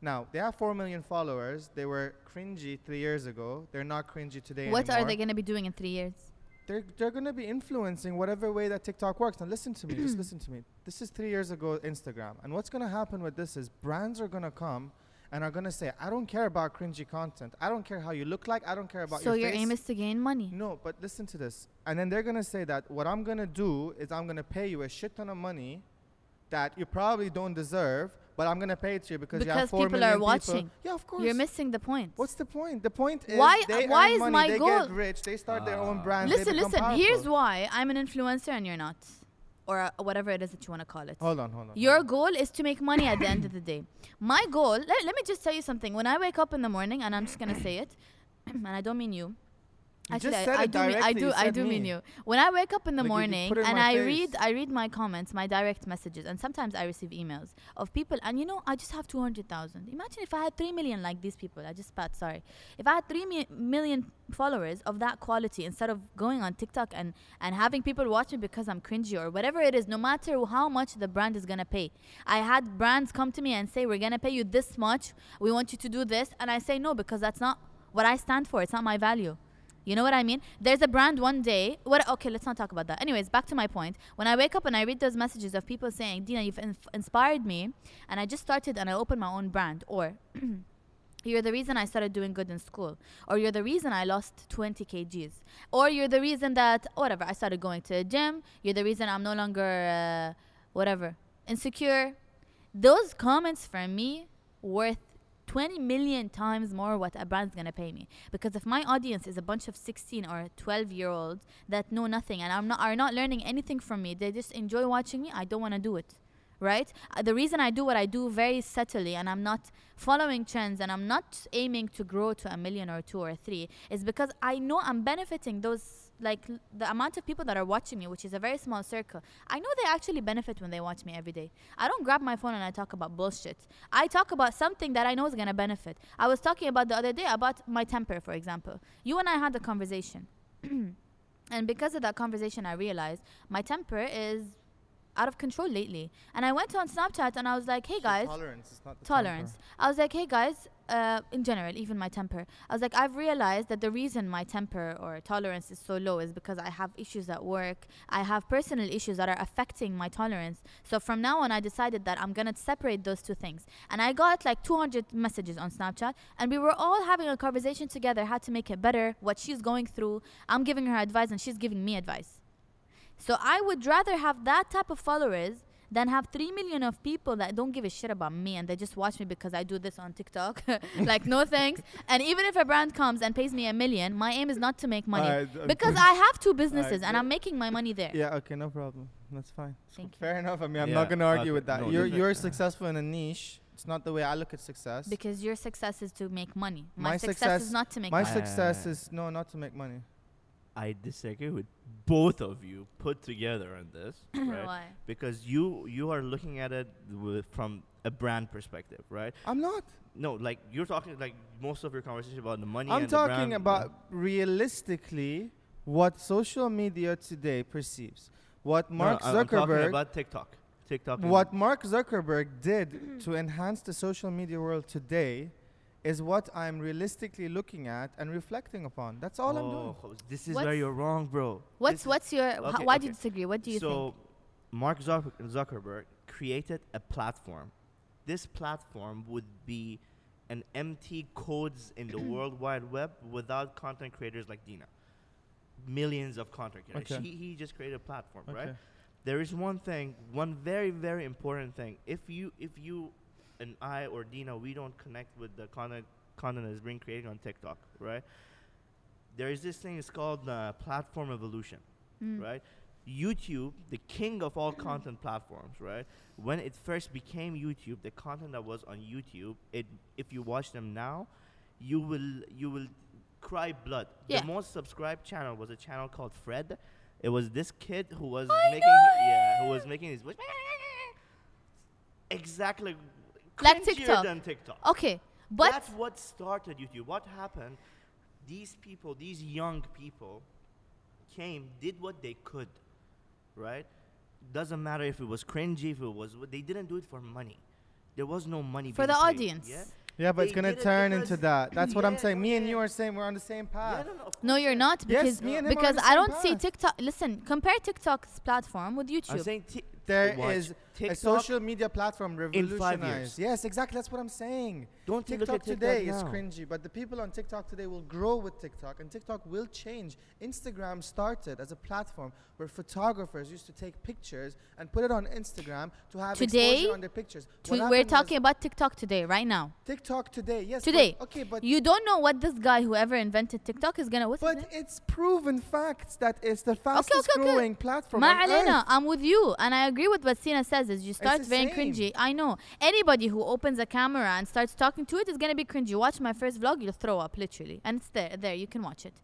Now they have 4 million followers. They were cringy three years ago. They're not cringy today What are they going to be doing in three years? They're they're gonna be influencing whatever way that TikTok works. Now listen to me, just listen to me. This is three years ago Instagram, and what's gonna happen with this is brands are gonna come and are gonna say, "I don't care about cringy content. I don't care how you look like. I don't care about so your So your face." aim is to gain money. No, but listen to this. And then they're gonna say that what I'm gonna do is I'm gonna pay you a shit ton of money that you probably don't deserve, but I'm gonna pay it to you because, you have four people are watching. Yeah, of course. You're missing the point. What's the point? The point is Why- they why earn is money, my they goal- get rich, they start their own Ah. brands. listen, listen. Here's why I'm an influencer and you're not, or uh, whatever it is that you want to call it. Hold on, hold on. Your hold goal is to make money at the end of the day. My goal, let, let me just tell you something. When I wake up in the morning, and I'm just gonna say it, and I don't mean you. Actually, just I, said I it do mean I do you I do mean you. When I wake up in the Like morning in and I face. read I read my comments, my direct messages, and sometimes I receive emails of people. And you know, I just have two hundred thousand. Imagine if I had three million like these people. I just spat. Sorry. If I had three mi- million followers of that quality, instead of going on TikTok and and having people watch me because I'm cringy or whatever it is, no matter how much the brand is gonna pay. I had brands come to me and say, "We're gonna pay you this much. We want you to do this," and I say no because that's not what I stand for. It's not my value. You know what I mean? There's a brand one day. What? Okay, let's not talk about that. Anyways, back to my point. When I wake up and I read those messages of people saying, "Dina, you've inf- inspired me," and I just started and I opened my own brand, or you're the reason I started doing good in school, or you're the reason I lost 20 kgs, or you're the reason that whatever I started going to the gym. You're the reason I'm no longer uh, whatever insecure. Those comments for me worth 20 million times more what a brand's gonna pay me. Because if my audience is a bunch of 16 or 12 year olds that know nothing and I'm not are not learning anything from me they just enjoy watching me I don't want to do it right? Uh, the reason I do what I do very subtly and I'm not following trends and I'm not aiming to grow to a million or two or three is because I know I'm benefiting those like the amount of people that are watching me which is a very small circle I know they actually benefit when they watch me every day I don't grab my phone and I talk about bullshit I talk about something that I know is going to benefit. I was talking about the other day about my temper, for example. You and I had a conversation. and because of that conversation, I realized my temper is out of control lately. And I went on Snapchat and I was like, hey guys, tolerance is not the tolerance. temper. I was like, hey guys, uh, in general, even my temper. I was like, I've realized that the reason my temper or tolerance is so low is because I have issues at work. I have personal issues that are affecting my tolerance. So from now on, I decided that I'm gonna separate those two things. And I got like 200 messages on Snapchat, and we were all having a conversation together how to make it better, what she's going through. I'm giving her advice, and she's giving me advice. So I would rather have that type of followers than have 3 million of people that don't give a shit about me and they just watch me because I do this on TikTok. like, no thanks. And even if a brand comes and pays me a million, my aim is not to make money. Alright, okay. because I have two businesses and. I'm making my money there. Yeah, okay, no problem. That's fine. Thank you. Fair enough. I mean, I'm Yeah, not going to argue okay, with that. no, you're you're successful in a niche. It's not the way I look at success. Because your success is to make money. My, My success, success- is not to make My money. My success is no, not to make money. I disagree with both of you put together on this, right? Why? Because you you are looking at it with, from a brand perspective, right? I'm not. No, like you're talking like most of your conversation about the money. I'm and the talking brand, about realistically what social media today perceives. What No, Mark I'm- I'm talking Zuckerberg about TikTok. TikTok. what Mark Zuckerberg did mm-hmm. to enhance the social media world today is what I'm realistically looking at and reflecting upon. That's all I'm doing. Oh, This is What's- where you're wrong, bro. What's This what's your? h- okay, why do you okay. disagree? What do you think? so, think? Mark Zuck- Zuckerberg created a platform. This platform would be an empty codes in the World Wide Web without content creators like Dina. Millions of content creators. Okay. He, he just created a platform, Okay. right? There is one thing, one very very important thing. If you if you and I or Dina we don't connect with the content content that's being created on TikTok, right? There is this thing. It's called uh, platform evolution Mm. right? YouTube, the king of all content platforms, right? When it first became YouTube, the content that was on YouTube, it if you watch them now, you will you will cry blood. Yeah. The most subscribed channel was a channel called Fred. It was this kid who was I making yeah, who was making his exactly Like cringier TikTok. than TikTok. Okay, but That's what started YouTube. What happened? These people, these young people, came, did what they could, right? Doesn't matter if it was cringy, if it was. They didn't do it for money. There was no money for the paid, audience. Yeah? Yeah, but it's gonna did it turn into that. That's what I'm saying. Me and you are saying we're on the same Yeah, path. no, no, No, you're yeah. not Yes, because me and him are on because the I same don't see. TikTok. Listen, compare TikTok's platform with I'm YouTube. saying t- There watch is a social media platform revolutionized. Yes, exactly. That's what I'm saying. Don't TikTok today TikTok is cringy, but the people on TikTok today will grow with TikTok, and TikTok will change. Instagram started as a platform where photographers used to take pictures and put it on Instagram to have today, exposure on their pictures. To we're talking about TikTok today, right now. TikTok today, yes. Today. But, okay, but you don't know what this guy, whoever invented TikTok, is gonna. What's but it? it's proven facts that it's the fastest okay, okay, okay. growing platform. Ma Alena, I'm with you, and I agree with what Sina says. Is you start very same. cringy. I know anybody who opens a camera and starts talking to it is gonna be cringy. Watch my first vlog, you'll throw up literally, and it's there. There, you can watch it.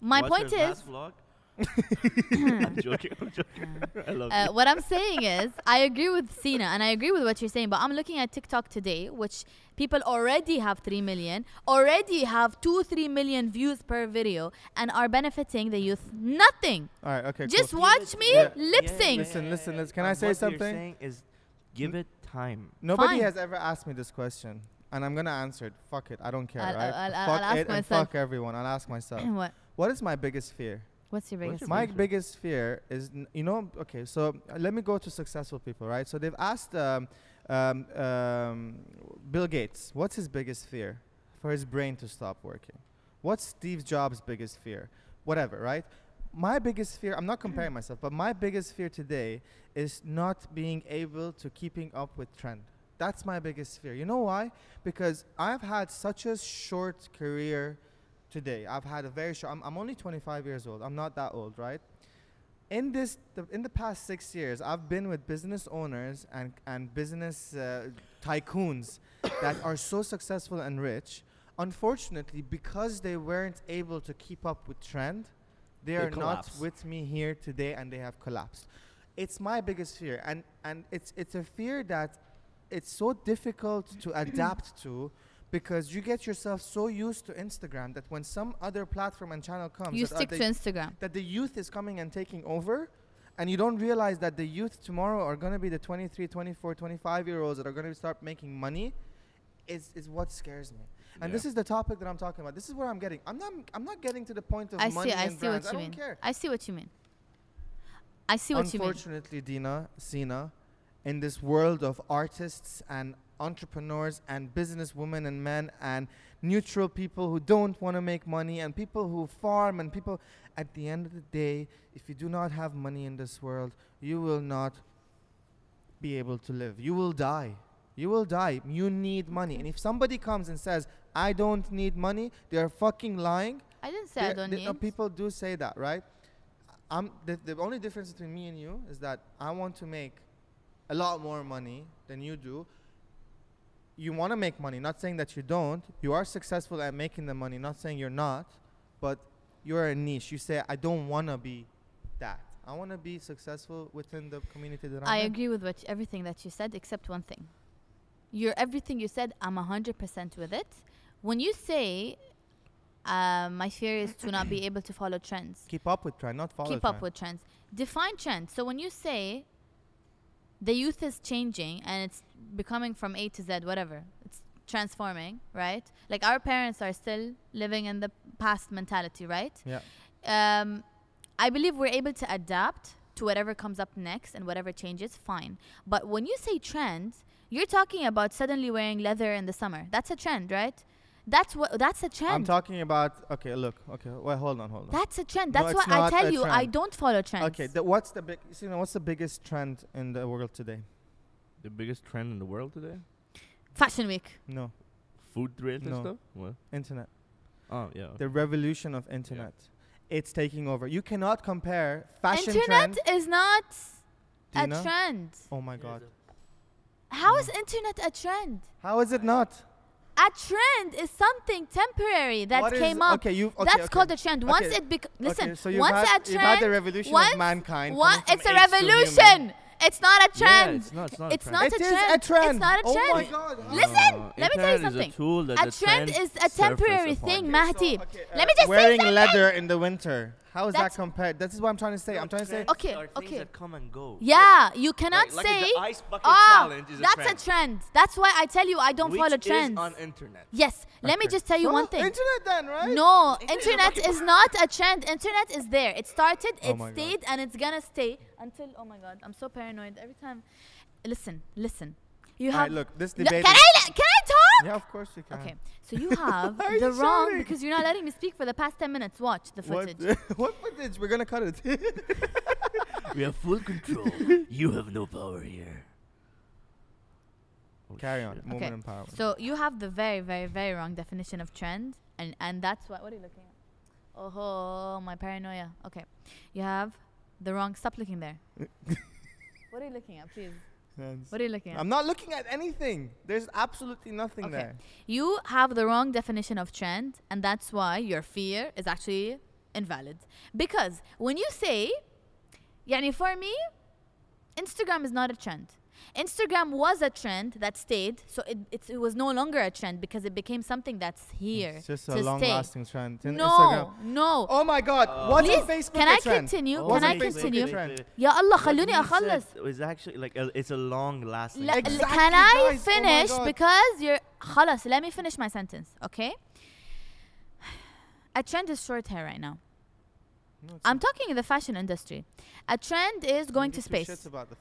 My Watch point is, last vlog. I'm joking. I'm joking. I love uh, you. what I'm saying is, I agree with Sina and I agree with what you're saying, but I'm looking at TikTok today, which people already have 3 million, already have 2, 3 million views per video, and are benefiting the youth nothing. All right. Okay. Just cool. watch me Yeah. lip Yeah, sync. Listen, listen, listen. Can Uh, I say what something? You're saying is, give it time. Nobody Fine. has ever asked me this question, and I'm gonna answer it. Fuck it. I don't care. I'll- right? I'll- I'll- fuck I'll ask it and myself. fuck everyone. I'll ask myself. what? what is my biggest fear? What's your What's biggest? your My biggest fear? biggest fear is, n- you know, okay. So uh, let me go to successful people, right? So they've asked um, um, um, Bill Gates, what's his biggest fear? For his brain to stop working. What's Steve Jobs' biggest fear? Whatever, right? My biggest fear, I'm not comparing myself, but my biggest fear today is not being able to keeping up with trend. That's my biggest fear. You know why? Because I've had such a short career today. I've had a very short. I'm, I'm only 25 years old. I'm not that old, right? In this, the, in the past six years, I've been with business owners and and business uh, tycoons that are so successful and rich. Unfortunately, because they weren't able to keep up with trend, they, They are not with me here today, and they have collapsed. It's my biggest fear, and and it's it's a fear that it's so difficult to adapt to because you get yourself so used to Instagram that when some other platform and channel comes, You that, uh, stick the- to Instagram. that the youth is coming and taking over, and you don't realize that the youth tomorrow are going to be the 23, 24, 25 year olds that are going to start making money, is is what scares me. And this is the topic that I'm talking about. This is where I'm getting. I'm not. I'm not getting to the point of I money see. I and see what you I don't mean. care. I see what you mean. I see what you mean. Unfortunately, Dina, Sina, in this world of artists and entrepreneurs and businesswomen and men and neutral people who don't want to make money and people who farm and people, at the end of the day, if you do not have money in this world, you will not be able to live. You will die. You will die. You need money. And if somebody comes and says, I don't need money, they're fucking lying. I didn't say I There- don't there- uh, need. no, people do say that, right? I'm the, the only difference between me and you is that I want to make a lot more money than you do. You want to make money, not saying that you don't. You are successful at making the money, not saying you're not, but you're a niche. You say I don't want to be that. I want to be successful within the community that I'm I in. agree with what everything that you said, except one thing. You're everything you said, I'm hundred percent with it. When you say, uh, my fear is to not be able to follow trends, Keep up with trend, not follow keep trend. up with trends. Define trends. So when you say the youth is changing and it's becoming from A to Z, whatever, it's transforming, right? Like our parents are still living in the past mentality, right? Yeah. um, I believe we're able to adapt to whatever comes up next and whatever changes, fine. But when you say trend, you're talking about suddenly wearing leather in the summer. That's a trend, right? That's what. That's a trend. I'm talking about. Okay, look. Okay, well, hold on, hold on. that's a trend. That's it's why I tell a you I don't follow trends. Okay, the, what's the big? You know, what's the biggest trend in the world today? The biggest trend in the world today? Fashion week. No, Food related No. stuff? What? internet. Oh, yeah. The revolution of internet. It's taking over. You cannot compare fashion Internet trend. is not a Dina? trend. Oh my god. How mm. is internet a trend? How is it not? A trend is something temporary that What is- came up. Okay, you. Okay, That's okay. called a trend. Once Okay, it bec- listen, okay, so you've once had, a you've had the trend, revolution once- of mankind. One, coming from it's a apes to human. revolution. It's not a Yeah, trend. it's not, it's not a trend. It's trend. not It a is trend. a trend. It's not a Oh trend. my god. how- Listen, No, let me tell you internet is something. A, tool that A the trend is a temporary thing, Okay, Mahdi. so, okay, Let uh, me just say wearing leather in the winter. How is That's- that compared? This is what I'm trying to say. I'm trying to say. Trends Okay, are things okay. that come and go. Yeah, you cannot like, say. Like the ice bucket ah, challenge is a that's trend. a trend. That's why I tell you I don't which follow is trends. on internet. yes, let me Okay. just tell you So, one thing. Internet then, right? No, Internet is internet fucking is not a trend. Internet is there. It started, Oh it my God. stayed, and it's gonna stay until. Oh my god, I'm so paranoid every time. Listen, listen. You Alright, have. look, this L- debate. can is- I can I talk? Yeah, of course you can. Okay, so you have are the you wrong shouting? because you're not letting me speak for the past ten minutes. Watch the footage. what footage? We're gonna cut it. We have full control. you have no power here. Oh, Carry on. shit. Moment Okay, empowerment. So you have the very, very, very wrong definition of trend, and and that's what. What are you looking at? Oh, my paranoia. Okay, you have the wrong. Stop looking there. what are you looking at, please? That's what are you looking at? I'm not looking at anything. There's absolutely nothing okay. there. You have the wrong definition of trend, and that's why your fear is actually invalid. Because when you say, yani for me, Instagram is not a trend. Instagram was a trend that stayed, so it, it's, it was no longer a trend because it became something that's here It's just to a stay. long-lasting trend. In No, Instagram. no. Oh my God! Uh, What's Please, on Facebook can a I trend? continue? What's Can on I Facebook a continue? trend? يا الله What خلوني he أخلص. said was actually like a, it's a long lasting. لا, Exactly, can I guys. Oh my finish God. because you're خلاص let me finish my sentence okay a trend is short hair right now No, I'm not. talking in the fashion industry a trend is going to space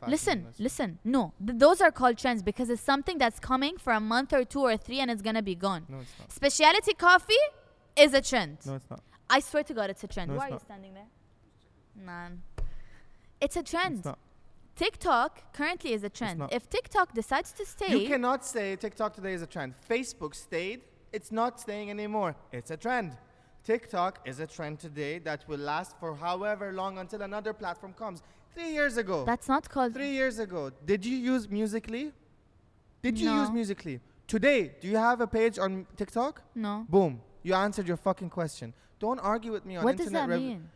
listen industry? listen no Th- those are called trends because it's something that's coming for a month or two or three and it's gonna be gone No, it's not. specialty coffee is a trend No, it's not. I swear to God it's a trend No, why are you standing there man it's a trend It's not. TikTok currently is a trend if TikTok decides to stay You cannot say TikTok today is a trend. Facebook stayed. It's not staying anymore. It's a trend. TikTok is a trend today that will last for however long until another platform comes. Three years ago. that's not called Three years ago. Did you use Musical.ly? Did you use Musical.ly? Today, do you have a page on TikTok? no Boom. You answered your fucking question. Don't argue with me on What does internet. that rev- mean?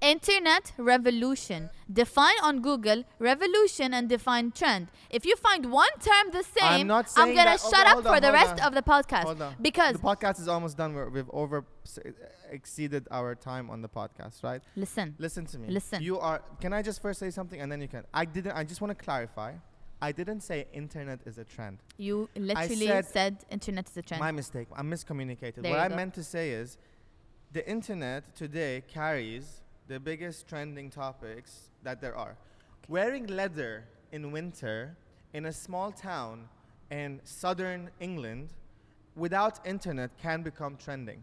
Internet revolution. Define on Google revolution and define trend. If you find one term the same, not I'm saying gonna that- oh, shut okay, up hold for on, the hold rest on. of the podcast Hold on. because the podcast is almost done. We're, we've over exceeded our time on the podcast, right? listen, Listen to me. Listen. You are. Can I just first say something and then you can? I didn't. I just want to clarify. I didn't say internet is a trend. you literally said- said, internet is a trend. My mistake. I miscommunicated. There what you I go. meant to say is, the internet today carries the biggest trending topics that there are. Wearing leather in winter in a small town in southern England without internet can become trending.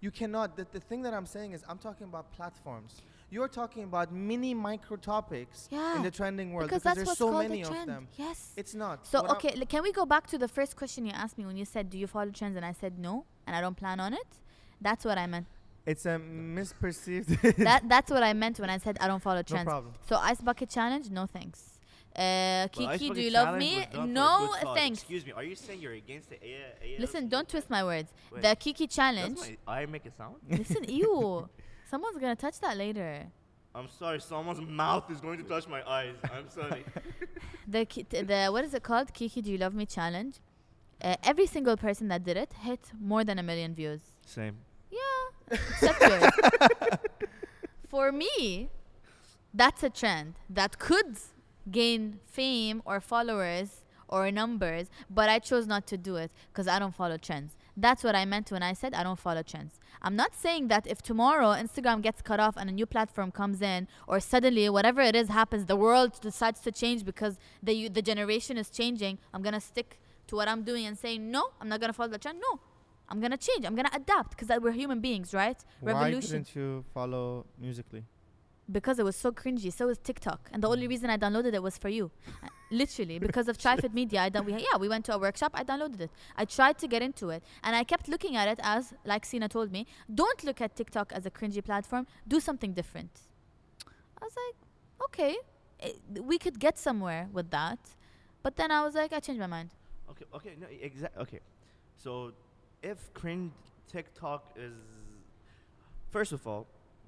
You cannot. The, the thing that I'm saying is, I'm talking about platforms. You're talking about mini micro topics Yeah, in the trending world because because, there's so many a of them. Yes. It's not. so What okay, l- can we go back to the first question you asked me when you said, "Do you follow trends?" and I said no, and I don't plan on it. That's what I meant. It's a misperceived. that that's what I meant when I said I don't follow no trends. problem. So ice bucket challenge, no thanks. Uh, Well, Ice Kiki, do Bucket you love Challenge me? was done for a No, good cause. thanks. Excuse me. Are you saying you're against the A- A- Listen, don't twist my words. Wait. The Kiki Does challenge. my eye make a sound? Listen, ew. Someone's gonna touch that later. I'm sorry. Someone's mouth is going to touch my eyes. I'm sorry. The ki- t- the what is it called? Kiki, do you love me challenge. Uh, every single person that did it hit more than a million views. Same. Yeah, For me, that's a trend that could gain fame or followers or numbers, but I chose not to do it because I don't follow trends. That's what I meant when I said I don't follow trends. I'm not saying that if tomorrow Instagram gets cut off and a new platform comes in, or suddenly whatever it is happens, the world decides to change because the the generation is changing. I'm gonna stick to what I'm doing and say no. I'm not gonna follow the trend. No, I'm gonna change. I'm gonna adapt because we're human beings, right? Why Revolution. didn't you follow Musical.ly? Because it was so cringy. So was TikTok, and the only reason I downloaded it was for you. Uh, Literally, because of Trifid Media, I done. We yeah, we went to a workshop. I downloaded it. I tried to get into it, and I kept looking at it as, like Sina told me, don't look at TikTok as a cringy platform. Do something different. I was like, okay, eh, we could get somewhere with that, but then I was like, I changed my mind. Okay. Okay. No. Exactly. Okay. So, if cringe TikTok is, first of all,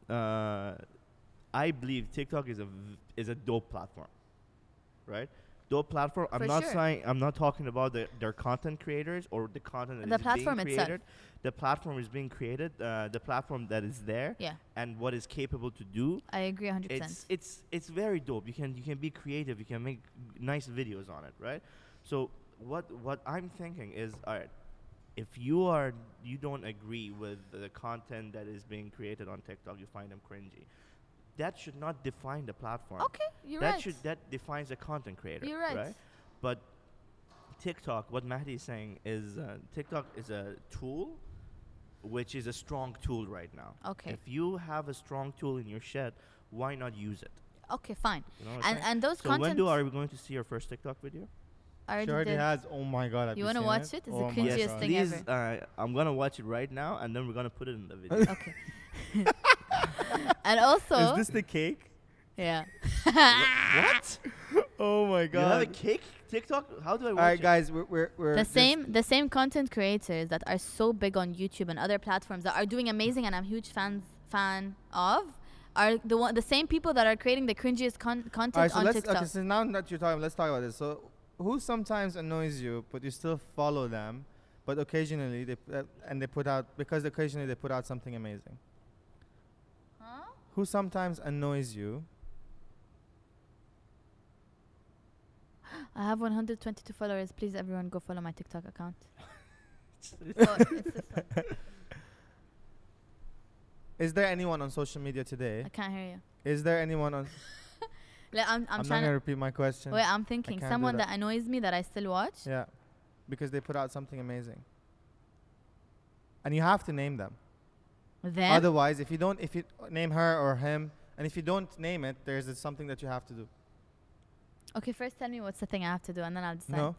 uh, I believe TikTok is a v- is a dope platform, right? Dope platform, I'm For not sure. saying I'm not talking about the, their content creators or the content that The is platform being itself. created. The platform is being created. Uh, the platform that is there Yeah, and what is capable to do. I agree 100%. It's it's it's very dope. You can you can be creative. You can make nice videos on it, right? So what what I'm thinking is, all right, if you are you don't agree with the content that is being created on TikTok, you find them cringy. That should not define the platform. okay, you're that right. should that defines a content creator. You're right. right? But TikTok, what Mahdi is saying is uh, TikTok is a tool, which is a strong tool right now. Okay. If you have a strong tool in your shed, why not use it? Okay, fine. You know And and those so when do are we going to see your first TikTok video? I already She already did. has. Oh my god. Have You you wanna watch it? It's the oh my cringiest God. thing please, ever. uh, I'm gonna watch it right now, and then we're gonna put it in the video. Okay. and also, Is this the cake? yeah. what? Oh my god! You have a god. cake TikTok? How do I watch All right, it? guys, we're we're, we're the same the same content creators that are so big on YouTube and other platforms that are doing amazing and I'm huge fans fan of are the one the same people that are creating the cringiest con- content All right, so on let's TikTok. okay. So now that you're talking, let's talk about this. So, who sometimes annoys you, but you still follow them, but occasionally they uh, and they put out because occasionally they put out something amazing. Huh? Who sometimes annoys you? I have 122 followers. Please, everyone, go follow my TikTok account. Oh, it's this one. Is there anyone on social media today? I can't hear you. Is there anyone on? Like, I'm, I'm, I'm, not trying gonna to. repeat my question. Wait, I'm thinking can't do someone that. that. annoys me that I still watch. Yeah, because they put out something amazing. And you have to name them. Them. Otherwise, if you don't, if you name her or him, and if you don't name it, there's a- something that you have to do. okay, first tell me what's the thing I have to do, and then I'll decide. No,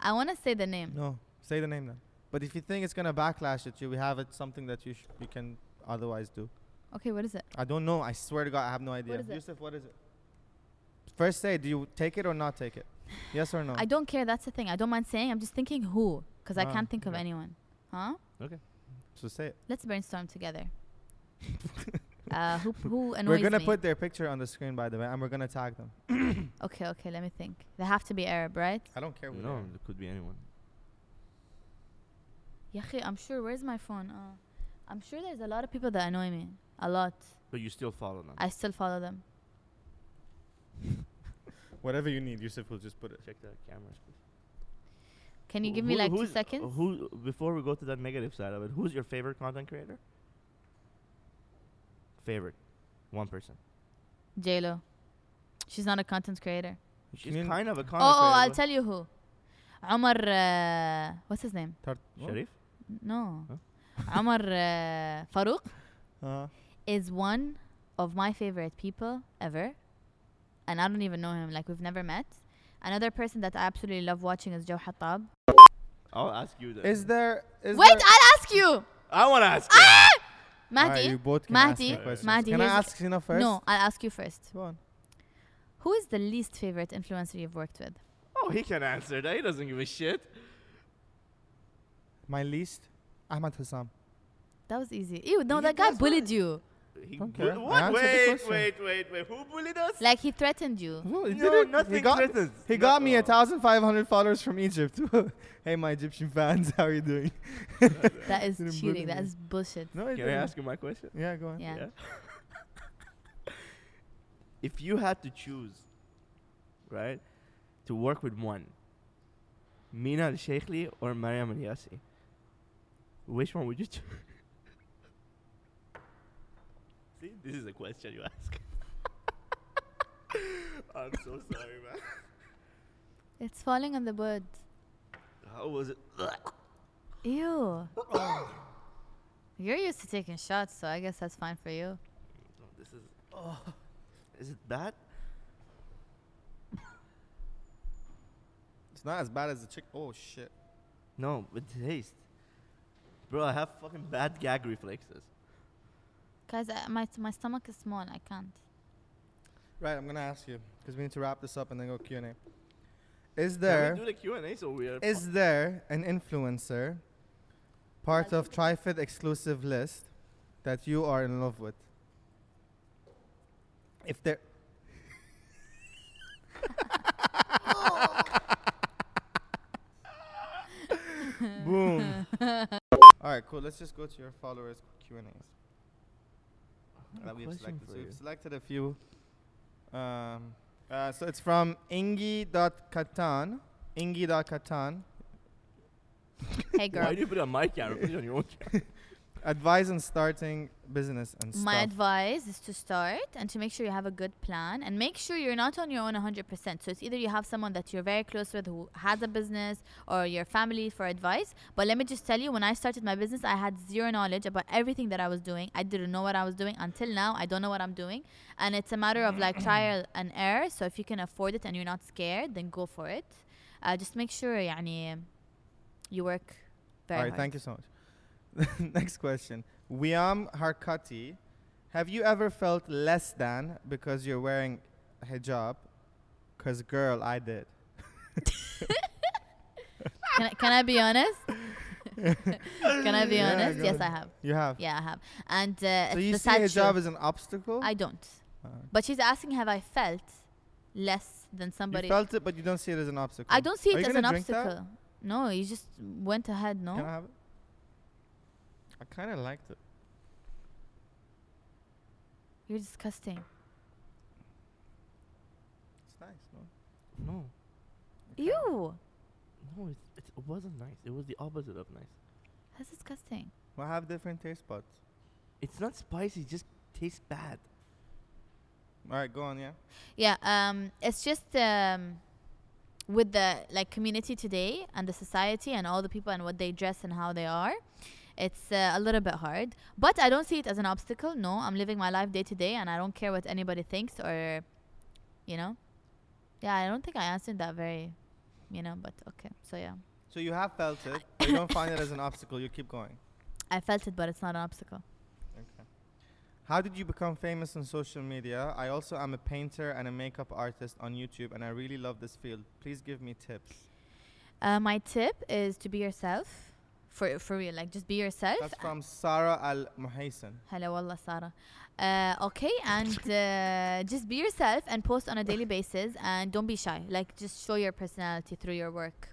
I want to say the name. no, say the name then. But if you think it's gonna backlash at you, we have it something that you sh- you can otherwise do. Okay, what is it? I don't know. I swear to God, I have no idea. is it? Youssef, what is it? First, say, do you take it or not take it? Yes or no? I don't care. That's the thing. I don't mind saying. I'm just thinking who, because I Ah, can't think of okay. anyone. Huh? Okay. So say it. Let's brainstorm together. uh, who who annoys me we're gonna me? put their picture on the screen, by the way, and we're gonna tag them. okay, okay. Let me think. They have to be Arab, right? I don't care who. No, it could be anyone. Yahi, I'm sure. Where's my phone? Uh, I'm sure there's a lot of people that annoy me. A lot. But you still follow them. I still follow them. Whatever you need, Youssef will just put it. Check the cameras, please. Can you Who- give me like two who's- seconds? Who before we go to that negative side of it? Who's your favorite content creator? Favorite, one person. J Lo. She's not a content creator. She's Can you- kind of a Oh, content oh, creator. I'll but- tell you who. Omar, uh, what's his name? Tart- what? Sharif. No. Huh? Omar uh, Farouk Uh, is one of my favorite people ever. And I don't even know him. Like, we've never met. Another person that I absolutely love watching is Joe Hattab. I'll ask you that. is there? Is Wait, there I'll ask you! I want to ask. Ah! you. Alright, Mahdi. you both can Mahdi, ask me questions. Mahdi, Can I ask Sina first? No, I'll ask you first. Go on. Who is the least favorite influencer you've worked with? Oh, he can answer that. He doesn't give a shit. My least, Ahmad Hassam. That was easy. Ew, no, He that guy bullied what? you. He Don't bull- I what? answered the Wait, question. wait, wait, wait. Who bullied us? Like, he threatened you. No, he no, didn't. nothing he got, threatens. he No- got me a oh. thousand five hundred followers from Egypt. hey, my Egyptian fans, how are you doing? That is Didn't cheating. bully That me. is bullshit. No, he Can I didn't. ask you my question? Yeah, go on. Yeah. if you had to choose, right, to work with one, Mina Al Sheikhli or Mariam Al Yassi, which one would you choose? See, this is a question you ask. I'm so sorry, man. It's falling on the wood. How was it? Ew. You're used to taking shots, so I guess that's fine for you. No, this is. Oh, is it bad? It's not as bad as the chick. Oh shit. No, with taste. Bro, I have fucking bad gag reflexes. Guys, uh, my my stomach is small. I can't. Right, I'm gonna ask you because we need to wrap this up and then go Q and A. Is there? do the Q and A so weird. Is there an influencer, part of Trifid exclusive list, that you are in love with? If there. Boom. All right, cool. Let's just go to your followers Q and A's that we've selected. So we've selected a few. Um, uh, so it's from Ingi.Katan. Ingi.Katan. hey girl. Why do you put it on my camera? Put it on your own camera. Advice on starting business and stuff. My advice is to start and to make sure you have a good plan and make sure you're not on your own 100%. So it's either you have someone that you're very close with who has a business or your family for advice. But let me just tell you, when I started my business, I had zero knowledge about everything that I was doing. I didn't know what I was doing until now. I don't know what I'm doing. And it's a matter of like trial and error. So if you can afford it and you're not scared, then go for it. Uh, just make sure, yani, you work very All right, hard. thank you so much. Next question. Wiam Harkati. Have you ever felt less than because you're wearing hijab? Because, girl, I did. can, I, can I be honest? can I be Yeah, honest? Yes, ahead. I have. You have. Yeah, I have. And uh, So you see hijab as an obstacle? I don't. Uh, But she's asking, have I felt less than somebody? you felt it, but you don't see it as an obstacle. I don't see Are it as an gonna that? obstacle. No, you just went ahead. No, Can I have it? I kind of liked it. you're disgusting. It's nice, no? No, Ew, no, it's, it's, it wasn't nice. It was the opposite of nice. that's disgusting. We'll have different taste buds. It's not spicy. It just tastes bad. All right, go on, yeah. Yeah, um, it's just um, with the like community today and the society and all the people and what they dress and how they are. It's uh, a little bit hard, but I don't see it as an obstacle. No, I'm living my life day to day, and I don't care what anybody thinks or, you know. Yeah, I don't think I answered that very, you know. But okay, so yeah, So you have felt it, but you don't find it as an obstacle. You keep going. I felt it, but it's not an obstacle. Okay. How did you become famous on social media? I also am a painter and a makeup artist on YouTube, and I really love this field. Please give me tips. Uh, my tip is to be yourself, for for real. Like just be yourself. That's from Sarah Al Muhaysan. Hello, wallah, Sarah. Uh, okay, and uh, just be yourself and post on a daily basis, and don't be shy. Like just show your personality through your work.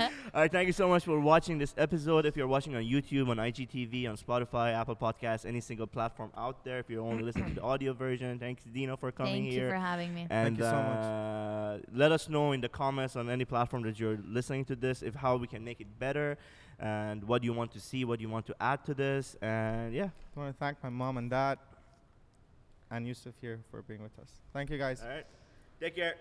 All right, thank you so much for watching this episode. If you're watching on YouTube, on IGTV, on Spotify, Apple Podcasts, any single platform out there, if you're only listening to the audio version, thanks Dino for coming Thank here. Thank you for having me. and Thank you so much. uh, let us know in the comments on any platform that you're listening to this if how we can make it better and what you want to see, what you want to add to this, and yeah. I want to thank my mom and dad and Youssef here for being with us. Thank you, guys. All right, take care.